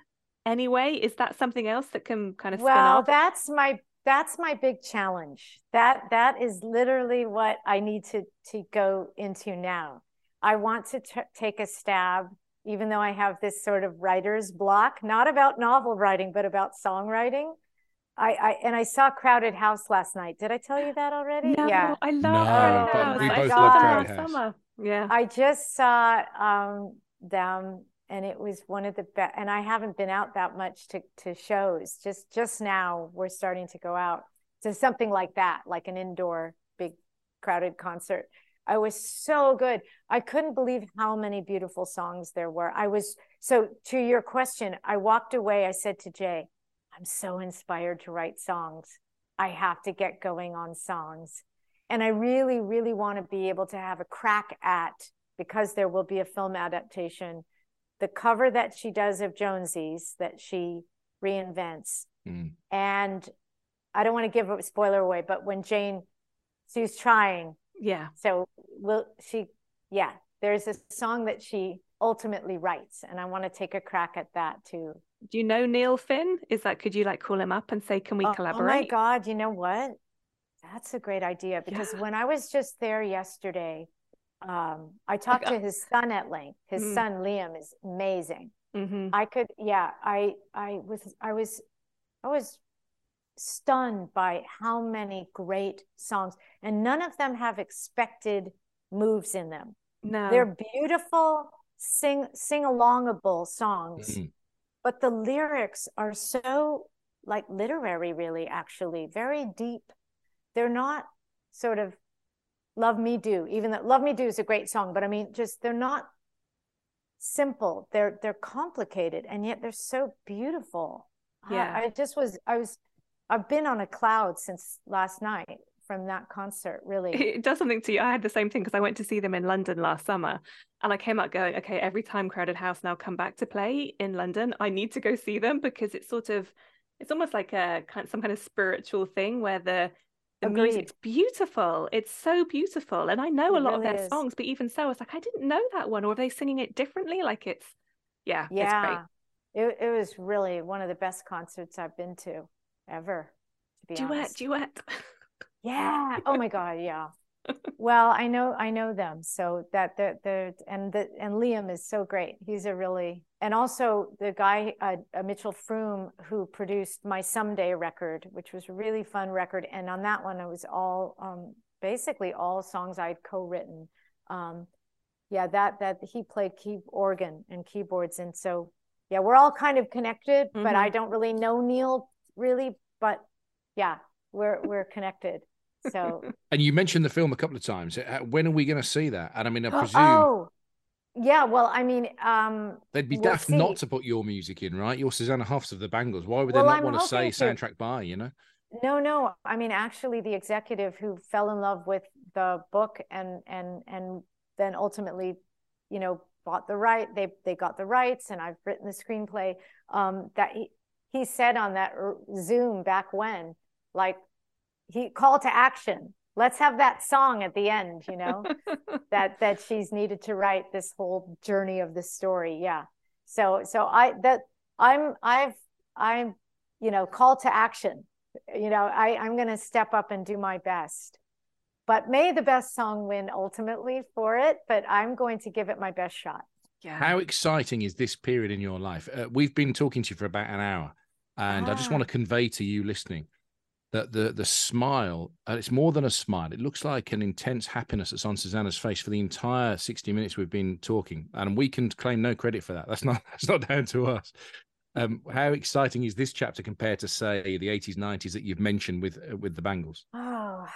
Speaker 3: anyway? Is that something else that can kind of spin
Speaker 2: well
Speaker 3: off?
Speaker 2: that's my that's my big challenge that that is literally what i need to to go into now i want to t- take a stab even though i have this sort of writer's block not about novel writing but about songwriting I, I and I saw Crowded House last night. Did I tell you that already?
Speaker 3: No,
Speaker 2: yeah.
Speaker 3: I love
Speaker 1: No,
Speaker 3: Crowded House.
Speaker 2: we
Speaker 3: I
Speaker 2: both
Speaker 3: saw
Speaker 2: love
Speaker 3: them
Speaker 2: Crowded
Speaker 1: House.
Speaker 3: Summer. Yeah.
Speaker 2: I just saw um, them, and it was one of the best. And I haven't been out that much to to shows. Just just now, we're starting to go out to something like that, like an indoor big crowded concert. I was so good. I couldn't believe how many beautiful songs there were. I was so to your question. I walked away. I said to Jay, "I'm so inspired to write songs. I have to get going on songs." and I really, really want to be able to have a crack at because there will be a film adaptation. The cover that she does of Jonesy's that she reinvents,
Speaker 1: Mm.
Speaker 2: and I don't want to give a spoiler away, but when Jane, she's trying,
Speaker 3: yeah.
Speaker 2: so will she? Yeah, there's a song that she ultimately writes, and I want to take a crack at that too.
Speaker 3: Do you know Neil Finn? Is that could you like call him up and say, can we
Speaker 2: Oh,
Speaker 3: collaborate?
Speaker 2: Oh my God, you know what? That's a great idea because
Speaker 3: Yeah.
Speaker 2: when I was just there yesterday, um, I talked to his son at length. His
Speaker 3: Mm.
Speaker 2: son Liam is amazing.
Speaker 3: hmm
Speaker 2: I could, yeah, I, I was, I was, I was stunned by how many great songs, and none of them have expected moves in them.
Speaker 3: No.
Speaker 2: They're beautiful, sing sing alongable songs,
Speaker 1: Mm.
Speaker 2: but the lyrics are so like literary, really, actually, very deep. They're not sort of Love Me Do, even though Love Me Do is a great song, but I mean, just they're not simple. They're they're complicated, and yet they're so beautiful. I-
Speaker 3: Yeah.
Speaker 2: I, just was I was I've been on a cloud since last night from that concert, really.
Speaker 3: it does something to you. I had the same thing because I went to see them in London last summer, and I came out going, okay, every time Crowded House now come back to play in London, I need to go see them because it's sort of, it's almost like a kind some kind of spiritual thing where the the
Speaker 2: Agreed.
Speaker 3: music's beautiful. It's so beautiful, and I know
Speaker 2: It
Speaker 3: a lot of their
Speaker 2: is.
Speaker 3: songs, but even so, it's like I didn't know that one, or are they singing it differently? Like it's, yeah, it's great.
Speaker 2: Yeah. It it was really one of the best concerts I've been to ever, to be
Speaker 3: Duet,
Speaker 2: honest.
Speaker 3: duet.
Speaker 2: Yeah. Oh my God. Yeah. Well, I know I know them, so that the the and the and Liam is so great. He's a really and also the guy uh, uh, Mitchell Froom who produced my Someday record, which was a really fun record, and on that one it was all um, basically all songs I'd co-written. Um, yeah, that that he played key organ and keyboards, and so yeah, we're all kind of connected, but I don't really know Neil really, but yeah, we're we're connected. So
Speaker 1: And you mentioned the film a couple of times. Uh, When are we going to see that? And I mean, I presume
Speaker 2: Oh, yeah. Well, I mean, um,
Speaker 1: they'd be
Speaker 2: we'll
Speaker 1: daft not to put your music in, right? You're Susanna Hoffs of the Bangles. Why would they
Speaker 2: Well,
Speaker 1: not
Speaker 2: I'm
Speaker 1: want to say
Speaker 2: to-
Speaker 1: soundtrack by? You know?
Speaker 2: no, no. I mean, actually, the executive who fell in love with the book and and and then ultimately, you know, bought the right. They they got the rights, and I've written the screenplay. Um, that he he said on that Zoom back when, like, he call to action. Let's have that song at the end. You know. that that she's needed to write this whole journey of the story yeah so so i that i'm i've i'm you know call to action you know i i'm going to step up and do my best but may the best song win ultimately for it but i'm going to give it my best shot
Speaker 3: yeah.
Speaker 1: How exciting is this period in your life? Uh, we've been talking to you for about an hour, and I just want
Speaker 2: Ah.
Speaker 1: to convey to you listening that the the smile, and it's more than a smile. It looks like an intense happiness that's on Susanna's face for the entire sixty minutes we've been talking, and we can claim no credit for that. That's not that's not down to us. Um, how exciting is this chapter compared to say the eighties, nineties that you've mentioned with uh, with the Bangles?
Speaker 2: oh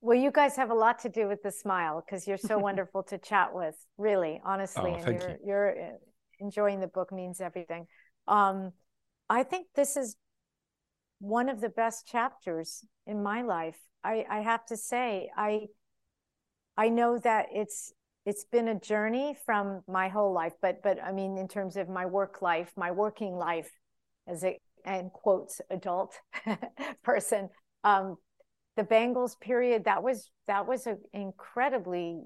Speaker 2: well you guys have a lot to do with the smile because you're so wonderful to chat with really honestly
Speaker 1: Oh,
Speaker 2: and you're
Speaker 1: you.
Speaker 2: you're uh, enjoying the book means everything um i think this is one of the best chapters in my life. I i have to say i i know that it's it's been a journey from my whole life but but i mean in terms of my work life my working life as a and quotes adult person um the Bangles period that was that was an incredibly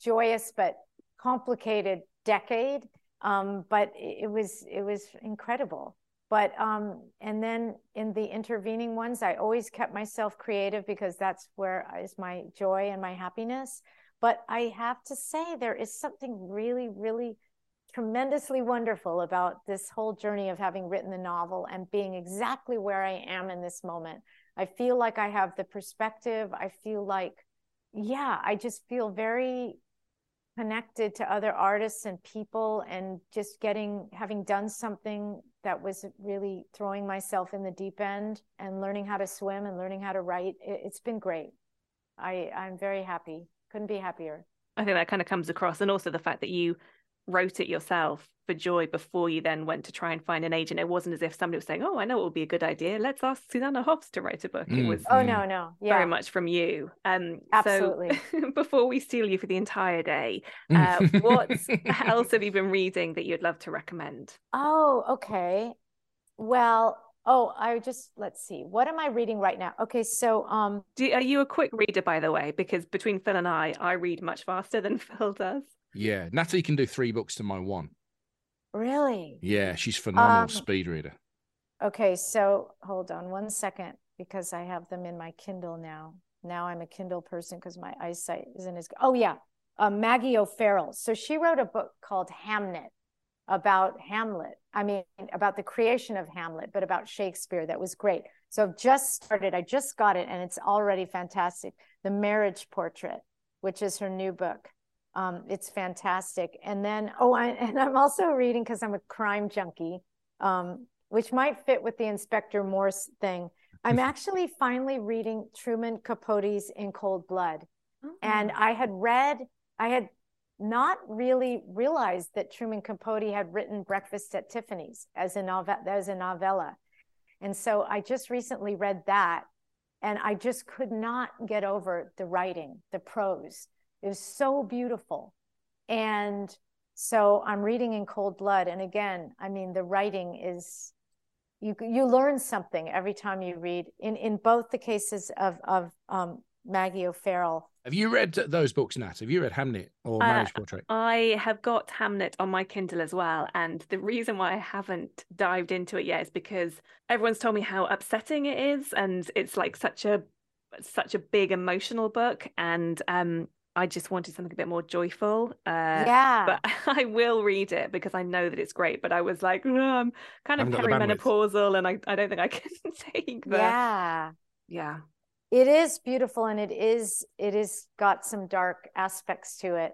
Speaker 2: joyous but complicated decade um, but it was it was incredible but um, and then in the intervening ones i always kept myself creative because that's where is my joy and my happiness but i have to say there is something really really tremendously wonderful about this whole journey of having written the novel and being exactly where I am in this moment. I feel like I have the perspective. I feel like, yeah, I just feel very connected to other artists and people and just getting having done something that was really throwing myself in the deep end and learning how to swim and learning how to write it, has been great. I i'm very happy. Couldn't be happier.
Speaker 3: I think that kind of comes across and also the fact that you wrote it yourself for joy before you then went to try and find an agent. It wasn't as if somebody was saying, "Oh, I know it would be a good idea. Let's ask Susanna Hoffs to write a book." Mm, it was
Speaker 2: oh no, no,
Speaker 3: yeah. very much from you. Um,
Speaker 2: absolutely.
Speaker 3: So before we steal you for the entire day, uh, what else have you been reading that you'd love to recommend?
Speaker 2: Oh, okay. Well, oh, I just let's see. What am I reading right now? Okay, so um,
Speaker 3: Do, are you a quick reader, by the way? Because between Phil and I, I read much faster than Phil does.
Speaker 1: Yeah, Natalie can do three books to my one.
Speaker 2: Really?
Speaker 1: Yeah, she's phenomenal um, speed reader.
Speaker 2: Okay, so hold on one second because I have them in my Kindle now. Now I'm a Kindle person because my eyesight isn't as good. Oh yeah, uh, Maggie O'Farrell. So she wrote a book called Hamnet about Hamlet. I mean, about the creation of Hamlet, but about Shakespeare. That was great. So I've just started. I just got it, and it's already fantastic. The Marriage Portrait, which is her new book. Um, it's fantastic. And then, oh, I, and I'm also reading because I'm a crime junkie, um, which might fit with the Inspector Morse thing. I'm actually finally reading Truman Capote's In Cold Blood. Mm-hmm. And I had read, I had not really realized that Truman Capote had written Breakfast at Tiffany's as a novel as a novella. And so I just recently read that and I just could not get over the writing, the prose. It was so beautiful. And so I'm reading in cold blood. And again, I mean, the writing is you you learn something every time you read. In in both the cases of of um, Maggie O'Farrell.
Speaker 1: Have you read those books, Nat? Have you read Hamnet or uh, Marriage uh, Portrait?
Speaker 3: I have got Hamnet on my Kindle as well. And the reason why I haven't dived into it yet is because everyone's told me how upsetting it is. And it's like such a such a big emotional book. And um I just wanted something a bit more joyful.
Speaker 2: Uh, yeah.
Speaker 3: But I will read it because I know that it's great. But I was like, oh, I'm kind of perimenopausal and I, I don't think I can take that.
Speaker 2: Yeah.
Speaker 3: Yeah.
Speaker 2: It is beautiful and it is it is got some dark aspects to it.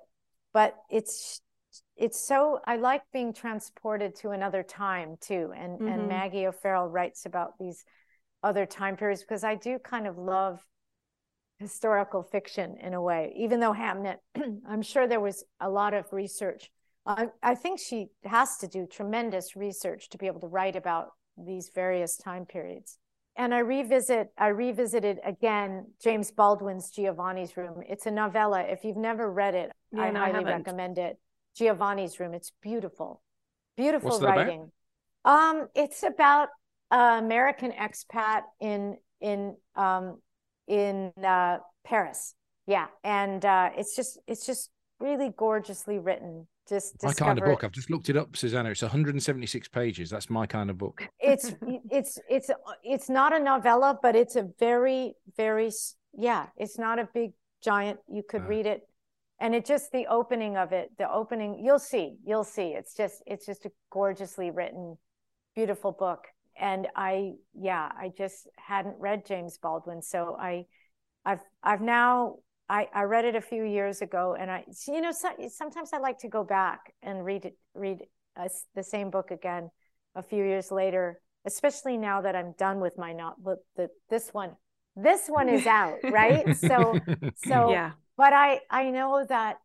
Speaker 2: But it's it's so I like being transported to another time too. And mm-hmm. and Maggie O'Farrell writes about these other time periods because I do kind of love historical fiction in a way, even though Hamnet, I'm sure there was a lot of research. I, I think she has to do tremendous research to be able to write about these various time periods. And I revisit, I revisited again James Baldwin's Giovanni's Room. It's a novella. If you've never read it, yeah, I no, highly I recommend it. Giovanni's Room. It's beautiful, beautiful writing. Um, it's about an American expat in in um, in uh, Paris. Yeah, and uh, it's just it's just really gorgeously written. Just
Speaker 1: my kind of book. I've just looked it up, Susanna. It's 176 pages. That's my kind of book.
Speaker 2: It's it's it's it's not a novella, but it's a very very yeah. It's not a big giant. You could uh, read it, and it just the opening of it. The opening, you'll see, you'll see. It's just it's just a gorgeously written, beautiful book and I yeah I just hadn't read James Baldwin. So I I've I've now I I read it a few years ago and I you know so, sometimes I like to go back and read it read uh, the same book again a few years later especially now that I'm done with my not with the this one. This one is out right? So so yeah. but I I know that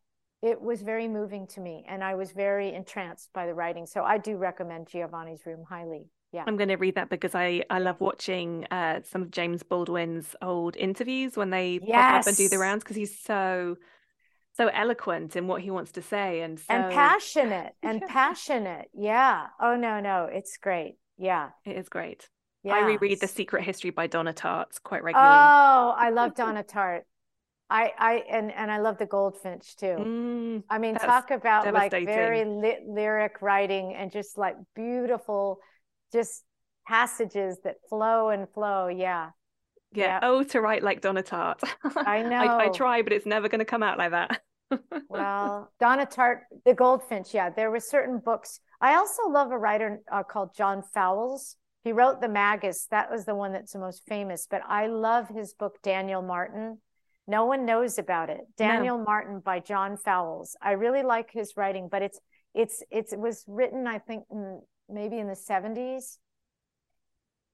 Speaker 2: it was very moving to me and I was very entranced by the writing. So I do recommend Giovanni's Room highly yeah.
Speaker 3: I'm going to read that because i i love watching uh some of james baldwin's old interviews when they yes. pop up and do the rounds because he's so so eloquent in what he wants to say and so...
Speaker 2: and passionate and passionate. Yeah. Oh no no. It's great. Yeah.
Speaker 3: It is great. Yeah. i reread the secret history by donna tartt quite regularly.
Speaker 2: Oh i love donna tartt. I, I and and I love the Goldfinch too. Mm, I mean, talk about like very li- lyric writing and just like beautiful just passages that flow and flow. Yeah.
Speaker 3: Yeah. yeah. Oh, to write like Donna Tartt.
Speaker 2: I know.
Speaker 3: I, I, try, but it's never going to come out like that.
Speaker 2: well, Donna Tartt, The Goldfinch. Yeah, there were certain books. I also love a writer uh, called John Fowles. He wrote The Magus. That was the one that's the most famous. But I love his book, Daniel Martin. No one knows about it. Daniel no. Martin by John Fowles. I really like his writing, but it's it's it's it was written, I think, in, maybe in the 70s.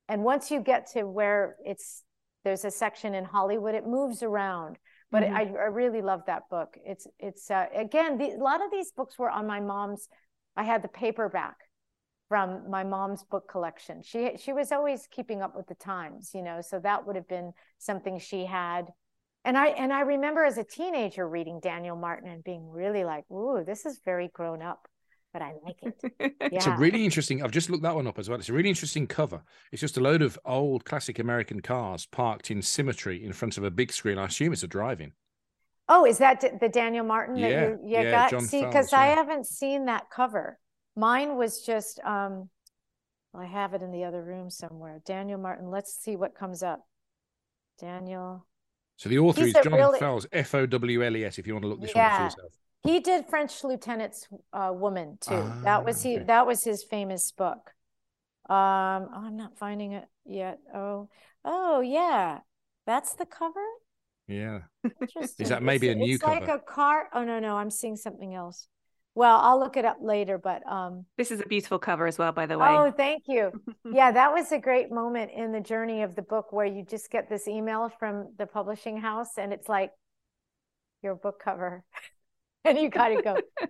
Speaker 2: And once you get to where it's there's a section in Hollywood, it moves around but mm-hmm. I, I, really love that book. It's it's uh, again the, a lot of these books were on my mom's. I had the paperback from my mom's book collection. She she was always keeping up with the times, you know, so that would have been something she had. And I and I remember as a teenager reading Daniel Martin and being really like, "Ooh, this is very grown up." But I like it. Yeah.
Speaker 1: it's a really interesting. I've just looked that one up as well. It's a really interesting cover. It's just a load of old classic American cars parked in symmetry in front of a big screen. I assume it's a drive-in.
Speaker 2: Oh, is that the Daniel Martin
Speaker 1: yeah,
Speaker 2: that you, you
Speaker 1: yeah,
Speaker 2: got?
Speaker 1: John
Speaker 2: See, because
Speaker 1: yeah.
Speaker 2: I haven't seen that cover. Mine was just um well, I have it in the other room somewhere. Daniel Martin. Let's see what comes up. Daniel.
Speaker 1: So the author He's is John really... Fowles, F O W L E S. If you want to look this yeah. one up for yourself.
Speaker 2: He did French Lieutenant's uh, Woman too. Ah, that was he. That was his famous book. Um, oh, I'm not finding it yet. Oh, oh yeah, that's the cover.
Speaker 1: Yeah. Is that maybe
Speaker 2: it's,
Speaker 1: a new
Speaker 2: it's
Speaker 1: cover?
Speaker 2: like a car. Oh no, no, I'm seeing something else. Well, I'll look it up later, but um
Speaker 3: this is a beautiful cover as well, by the way.
Speaker 2: Oh, thank you. yeah, that was a great moment in the journey of the book where you just get this email from the publishing house and it's like your book cover. and you got to go.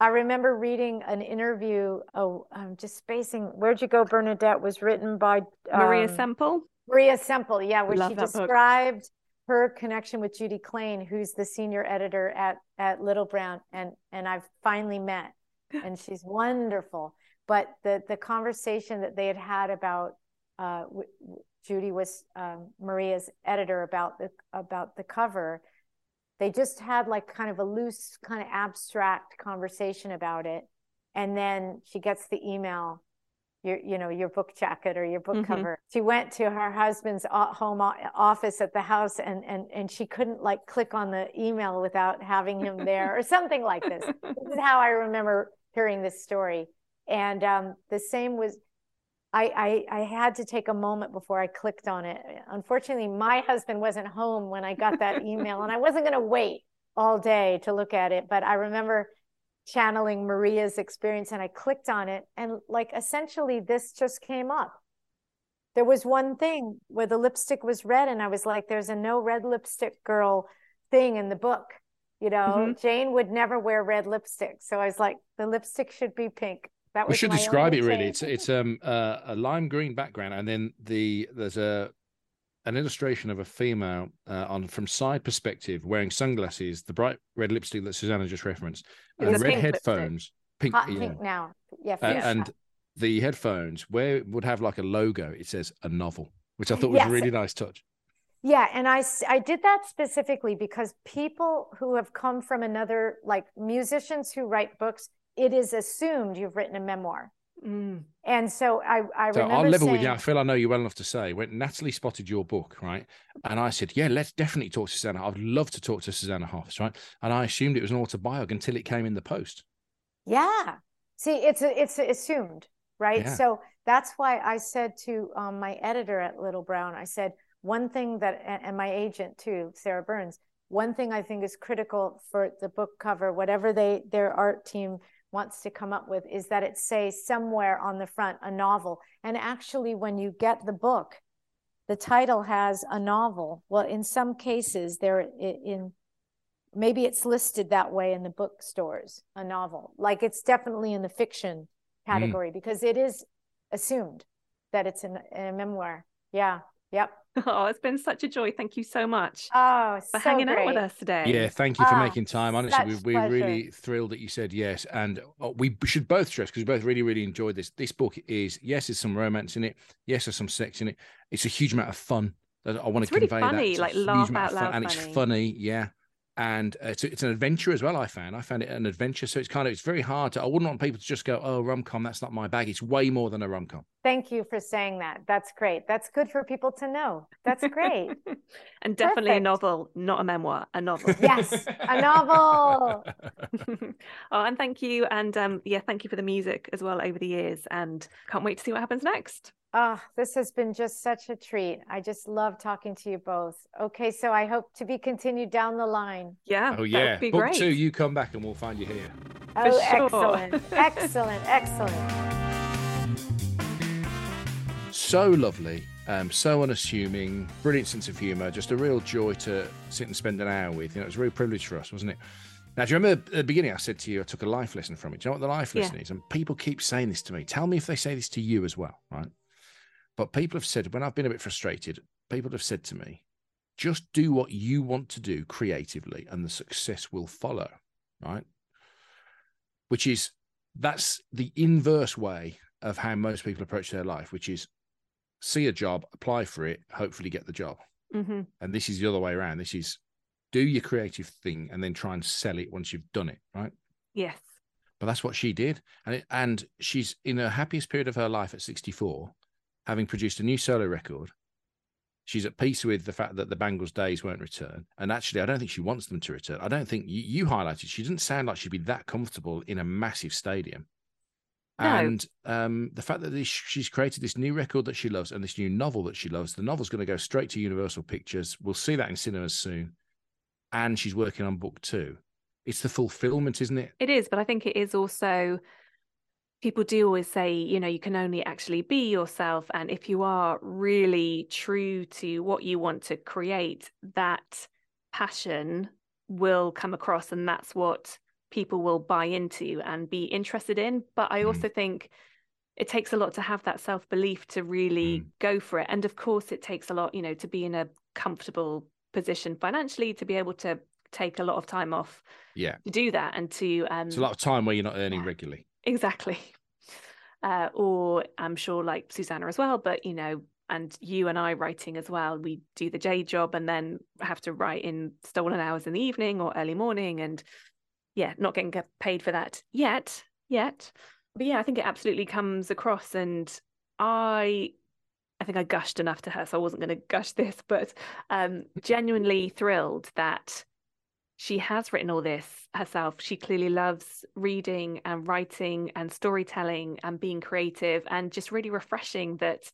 Speaker 2: I remember reading an interview. Oh, I'm just spacing. Where'd you go, Bernadette? Was written by
Speaker 3: um, Maria Semple.
Speaker 2: Maria Semple, yeah, where she described book. her connection with Judy Clain, who's the senior editor at at Little Brown, and and I've finally met, and she's wonderful. But the the conversation that they had had about uh, Judy was um, Maria's editor about the about the cover they just had like kind of a loose kind of abstract conversation about it. And then she gets the email your you know your book jacket or your book mm-hmm. cover. She went to her husband's home office at the house and and and she couldn't like click on the email without having him there or something like this. This is how i remember hearing this story. And um, the same was I, I, I had to take a moment before I clicked on it. Unfortunately, my husband wasn't home when I got that email, and I wasn't going to wait all day to look at it. But I remember channeling Maria's experience, and I clicked on it, and like essentially, this just came up. There was one thing where the lipstick was red, and I was like, "There's a no red lipstick girl thing in the book." You know, mm-hmm. Jane would never wear red lipstick, so I was like, "The lipstick should be pink."
Speaker 1: That we should describe it really. It's it's um uh, a lime green background, and then the there's a an illustration of a female uh, on from side perspective wearing sunglasses, the bright red lipstick that Susanna just referenced, and red headphones,
Speaker 2: pink, Hot pink now, yeah, uh,
Speaker 1: and the headphones where it would have like a logo. It says a novel, which I thought was yes. a really nice touch.
Speaker 2: Yeah, and I I did that specifically because people who have come from another like musicians who write books it is assumed you've written a memoir. Mm. And so I, I so
Speaker 1: I'll level
Speaker 2: saying,
Speaker 1: with you. I feel I know you well enough to say when Natalie spotted your book, right? And I said, Yeah, let's definitely talk to Susanna. I'd love to talk to Susanna Hoffs, right? And I assumed it was an autobiography until it came in the post.
Speaker 2: Yeah. See, it's a, it's assumed, right? Yeah. So that's why I said to um, my editor at Little Brown, I said, one thing that, and my agent too, Sarah Burnes, one thing I think is critical for the book cover, whatever they their art team wants to come up with is that it says somewhere on the front a novel. And actually, when you get the book, the title has a novel. Well, in some cases, there in maybe it's listed that way in the bookstores, a novel. Like it's definitely in the fiction category mm. because it is assumed that it's in a memoir. Yeah. Yep.
Speaker 3: Oh, it's been such a joy. Thank you so much
Speaker 2: oh,
Speaker 3: for
Speaker 2: so
Speaker 3: hanging
Speaker 2: great.
Speaker 3: out with us today.
Speaker 1: Yeah, thank you for oh, making time. Honestly, we, are really thrilled that you said yes. And oh, we should both stress because we both really, really enjoyed this. This book is, yes, there's some romance in it. Yes, there's some sex in it. It's a huge amount of fun. That I want
Speaker 3: it's
Speaker 1: to
Speaker 3: really
Speaker 1: convey
Speaker 3: funny,
Speaker 1: that.
Speaker 3: like laugh out loud.
Speaker 1: And
Speaker 3: funny.
Speaker 1: it's funny. Yeah. And it's, it's an adventure as well. I found I found it an adventure, so it's kind of it's very hard to. I wouldn't want people to just go, "Oh, rom com, that's not my bag." It's way more than a rom com.
Speaker 2: Thank you for saying that. That's great. That's good for people to know. That's great.
Speaker 3: and definitely
Speaker 2: Perfect.
Speaker 3: a novel, not a memoir, a novel.
Speaker 2: yes, a novel.
Speaker 3: oh, and thank you, and um, yeah, thank you for the music as well over the years, and can't wait to see what happens next.
Speaker 2: Ah, this has been just such a treat. I just love talking to you both. Okay, so I hope to be continued down the line.
Speaker 3: Yeah,
Speaker 1: Oh
Speaker 3: that
Speaker 1: yeah,
Speaker 3: would be
Speaker 1: book
Speaker 3: great.
Speaker 1: two, you come back and we'll find you here.
Speaker 2: Oh,
Speaker 3: sure.
Speaker 2: excellent, excellent, excellent.
Speaker 1: So lovely, um, so unassuming, brilliant sense of humour, just a real joy to sit and spend an hour with. You know, it was a real privilege for us, wasn't it? Now, do you remember at the beginning I said to you I took a life lesson from it? Do you know what the life
Speaker 3: Yeah.
Speaker 1: lesson is? And people keep saying this to me. Tell me if they say this to you as well, right? But people have said when I've been a bit frustrated, people have said to me, just do what you want to do creatively and the success will follow, right? Which is that's the inverse way of how most people approach their life, which is see a job, apply for it, hopefully get the job.
Speaker 3: hmm
Speaker 1: And this is the other way around. This is do your creative thing and then try and sell it once you've done it, right?
Speaker 3: Yes.
Speaker 1: But that's what she did, and it, and she's in her happiest period of her life at 64, having produced a new solo record. She's at peace with the fact that the Bangles days won't return, and actually, I don't think she wants them to return. I don't think you, you highlighted she didn't sound like she'd be that comfortable in a massive stadium.
Speaker 3: No.
Speaker 1: And um, the fact that this, she's created this new record that she loves and this new novel that she loves, the novel's going to go straight to Universal Pictures. We'll see that in cinemas soon. And she's working on book two. It's the fulfillment, isn't it?
Speaker 3: It is, but I think it is also people do always say, you know, you can only actually be yourself. And if you are really true to what you want to create, that passion will come across. And that's what people will buy into and be interested in. But I
Speaker 1: Mm.
Speaker 3: also think it takes a lot to have that self belief to really
Speaker 1: Mm.
Speaker 3: go for it. And of course, it takes a lot, you know, to be in a comfortable position financially, to be able to take a lot of time off
Speaker 1: Yeah.
Speaker 3: to do that and to um
Speaker 1: It's a lot of time where you're not earning
Speaker 3: yeah.
Speaker 1: regularly.
Speaker 3: Exactly. Uh or i'm sure like susanna as well but you know and you and i writing as well we do the day job and then have to write in stolen hours in the evening or early morning and yeah not getting paid for that yet yet. But yeah i think it absolutely comes across and i i think i gushed enough to her so i wasn't going to gush this but um genuinely thrilled that she has written all this herself. She clearly loves reading and writing and storytelling and being creative and just really refreshing that,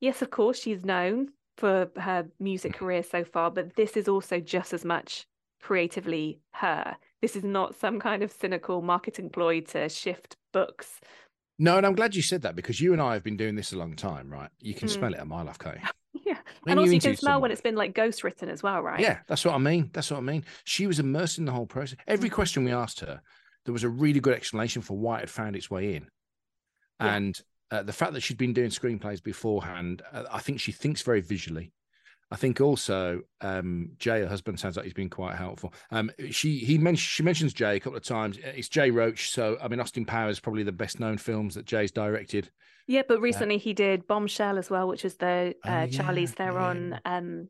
Speaker 3: yes, of course, she's known for her music career so far, but this is also just as much creatively her. This is not some kind of cynical marketing ploy to shift books.
Speaker 1: No, and I'm glad you said that because you and I have been doing this a long time, right? You can
Speaker 3: Mm.
Speaker 1: smell it a mile off, can't you?
Speaker 3: Yeah.
Speaker 1: When
Speaker 3: and also, you can smell when it's been like ghost written as well, right?
Speaker 1: Yeah, that's what I mean. That's what I mean. She was immersed in the whole process. Every
Speaker 3: Mhm.
Speaker 1: question we asked her, there was a really good explanation for why it had found its way in.
Speaker 3: Yeah.
Speaker 1: And uh, the fact that she'd been doing screenplays beforehand, uh, I think she thinks very visually. I think also um, Jay, her husband, sounds like he's been quite helpful. Um, she he mentioned she mentions Jay a couple of times. It's Jay Roach, so I mean Austin Powers probably the best known films that Jay's directed.
Speaker 3: Yeah, but recently he did Bombshell as well, which was the
Speaker 1: Oh,
Speaker 3: uh,
Speaker 1: yeah,
Speaker 3: Charlize
Speaker 1: yeah,
Speaker 3: Theron
Speaker 1: yeah.
Speaker 3: um,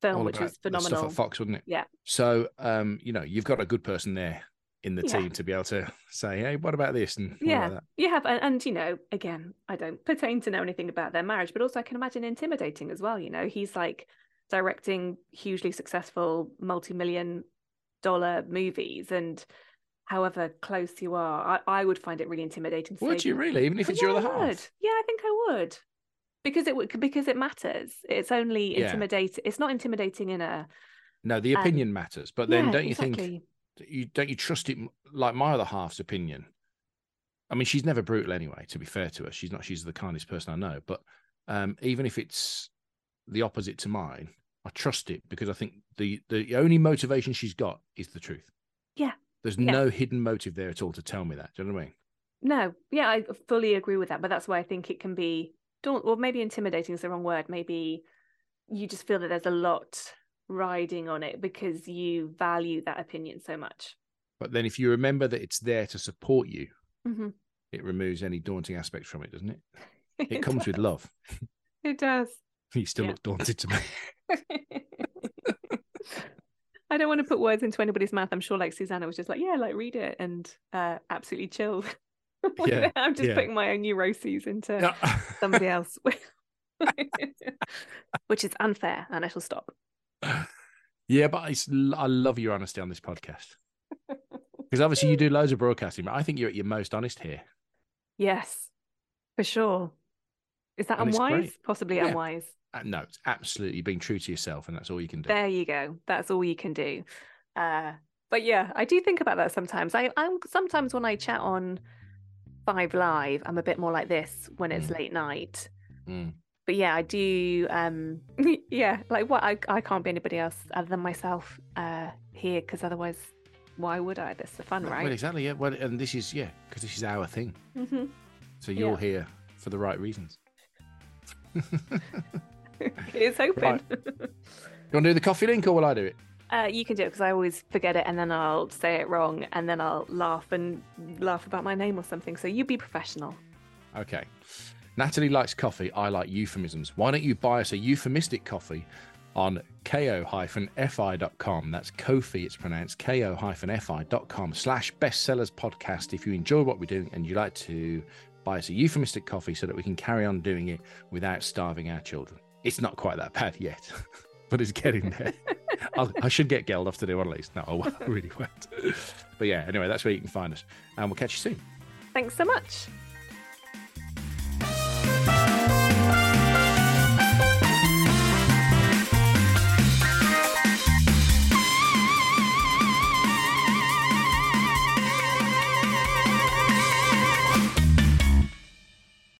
Speaker 3: film,
Speaker 1: all
Speaker 3: which was
Speaker 1: the stuff
Speaker 3: phenomenal.
Speaker 1: at Fox, wasn't it?
Speaker 3: Yeah.
Speaker 1: So, um, you know, you've got a good person there in the
Speaker 3: Yeah.
Speaker 1: team to be able to say, "Hey, what about this?" and
Speaker 3: Yeah,
Speaker 1: like
Speaker 3: you have, and, and you know, again, I don't pertain to know anything about their marriage, but also I can imagine intimidating as well. You know, he's like directing hugely successful multi-million dollar movies, and however close you are, I, I would find it really intimidating. To
Speaker 1: Would
Speaker 3: say,
Speaker 1: you really, even if it's
Speaker 3: yeah,
Speaker 1: your other half?
Speaker 3: Yeah, I think I would. Because it would because it matters. It's only
Speaker 1: Yeah.
Speaker 3: intimidating. It's not intimidating in a
Speaker 1: No, the
Speaker 3: Um,
Speaker 1: opinion matters, but then
Speaker 3: yeah,
Speaker 1: don't you think
Speaker 3: exactly.
Speaker 1: that you don't you trust it like my other half's opinion? I mean, she's never brutal anyway. To be fair to her, she's not. She's the kindest person I know. But um, even if it's the opposite to mine, I trust it because I think the the only motivation she's got is the truth.
Speaker 3: Yeah.
Speaker 1: There's
Speaker 3: Yeah.
Speaker 1: no hidden motive there at all to tell me that. Do you know what I mean?
Speaker 3: No, yeah, I fully agree with that. But that's why I think it can be, don't, or maybe intimidating is the wrong word. Maybe you just feel that there's a lot riding on it because you value that opinion so much.
Speaker 1: But then if you remember that it's there to support you,
Speaker 3: hmm
Speaker 1: it removes any daunting aspects from it, doesn't it? It comes with love.
Speaker 3: It does.
Speaker 1: You still
Speaker 3: Yeah.
Speaker 1: look daunted to me.
Speaker 3: I don't want to put words into anybody's mouth. I'm sure like Susanna was just like, yeah, like read it and uh absolutely chill.
Speaker 1: Yeah,
Speaker 3: I'm just
Speaker 1: yeah.
Speaker 3: putting my own neuroses into
Speaker 1: Yeah.
Speaker 3: somebody else. Which is unfair, and I shall stop.
Speaker 1: Yeah, but I love your honesty on this podcast because obviously you do loads of broadcasting, but I think you're at your most honest here.
Speaker 3: Yes, for sure. Is that
Speaker 1: And
Speaker 3: unwise? Possibly
Speaker 1: Yeah.
Speaker 3: unwise.
Speaker 1: Uh, no, it's absolutely being true to yourself, and that's all you can do.
Speaker 3: There you go. That's all you can do. Uh, but yeah, I do think about that sometimes. I, I'm sometimes when I chat on Five Live, I'm a bit more like this when it's
Speaker 1: Mm.
Speaker 3: late night.
Speaker 1: Mm.
Speaker 3: But yeah, I do. Um, yeah, like what I I can't be anybody else other than myself uh, here because otherwise, why would I? That's the fun,
Speaker 1: Well,
Speaker 3: right?
Speaker 1: exactly. Yeah. Well, and this is yeah, because this is our thing.
Speaker 3: hmm
Speaker 1: So you're
Speaker 3: Yeah.
Speaker 1: here for the right reasons.
Speaker 3: it's open.
Speaker 1: Right. You want to do the coffee link, or will I do it?
Speaker 3: Uh, you can do it because I always forget it and then I'll say it wrong and then I'll laugh and laugh about my name or something. So you be professional.
Speaker 1: Okay. Natalie likes coffee. I like euphemisms. Why don't you buy us a euphemistic coffee on ko-fi.com? That's Kofi, it's pronounced ko-fi.com slash bestsellers podcast. If you enjoy what we're doing and you like to buy us a euphemistic coffee so that we can carry on doing it without starving our children. It's not quite that bad yet, but it's getting there. I'll, I should get Geldof to do one of these. No, I really won't. But yeah, anyway, that's where you can find us. And we'll catch you soon.
Speaker 3: Thanks so much.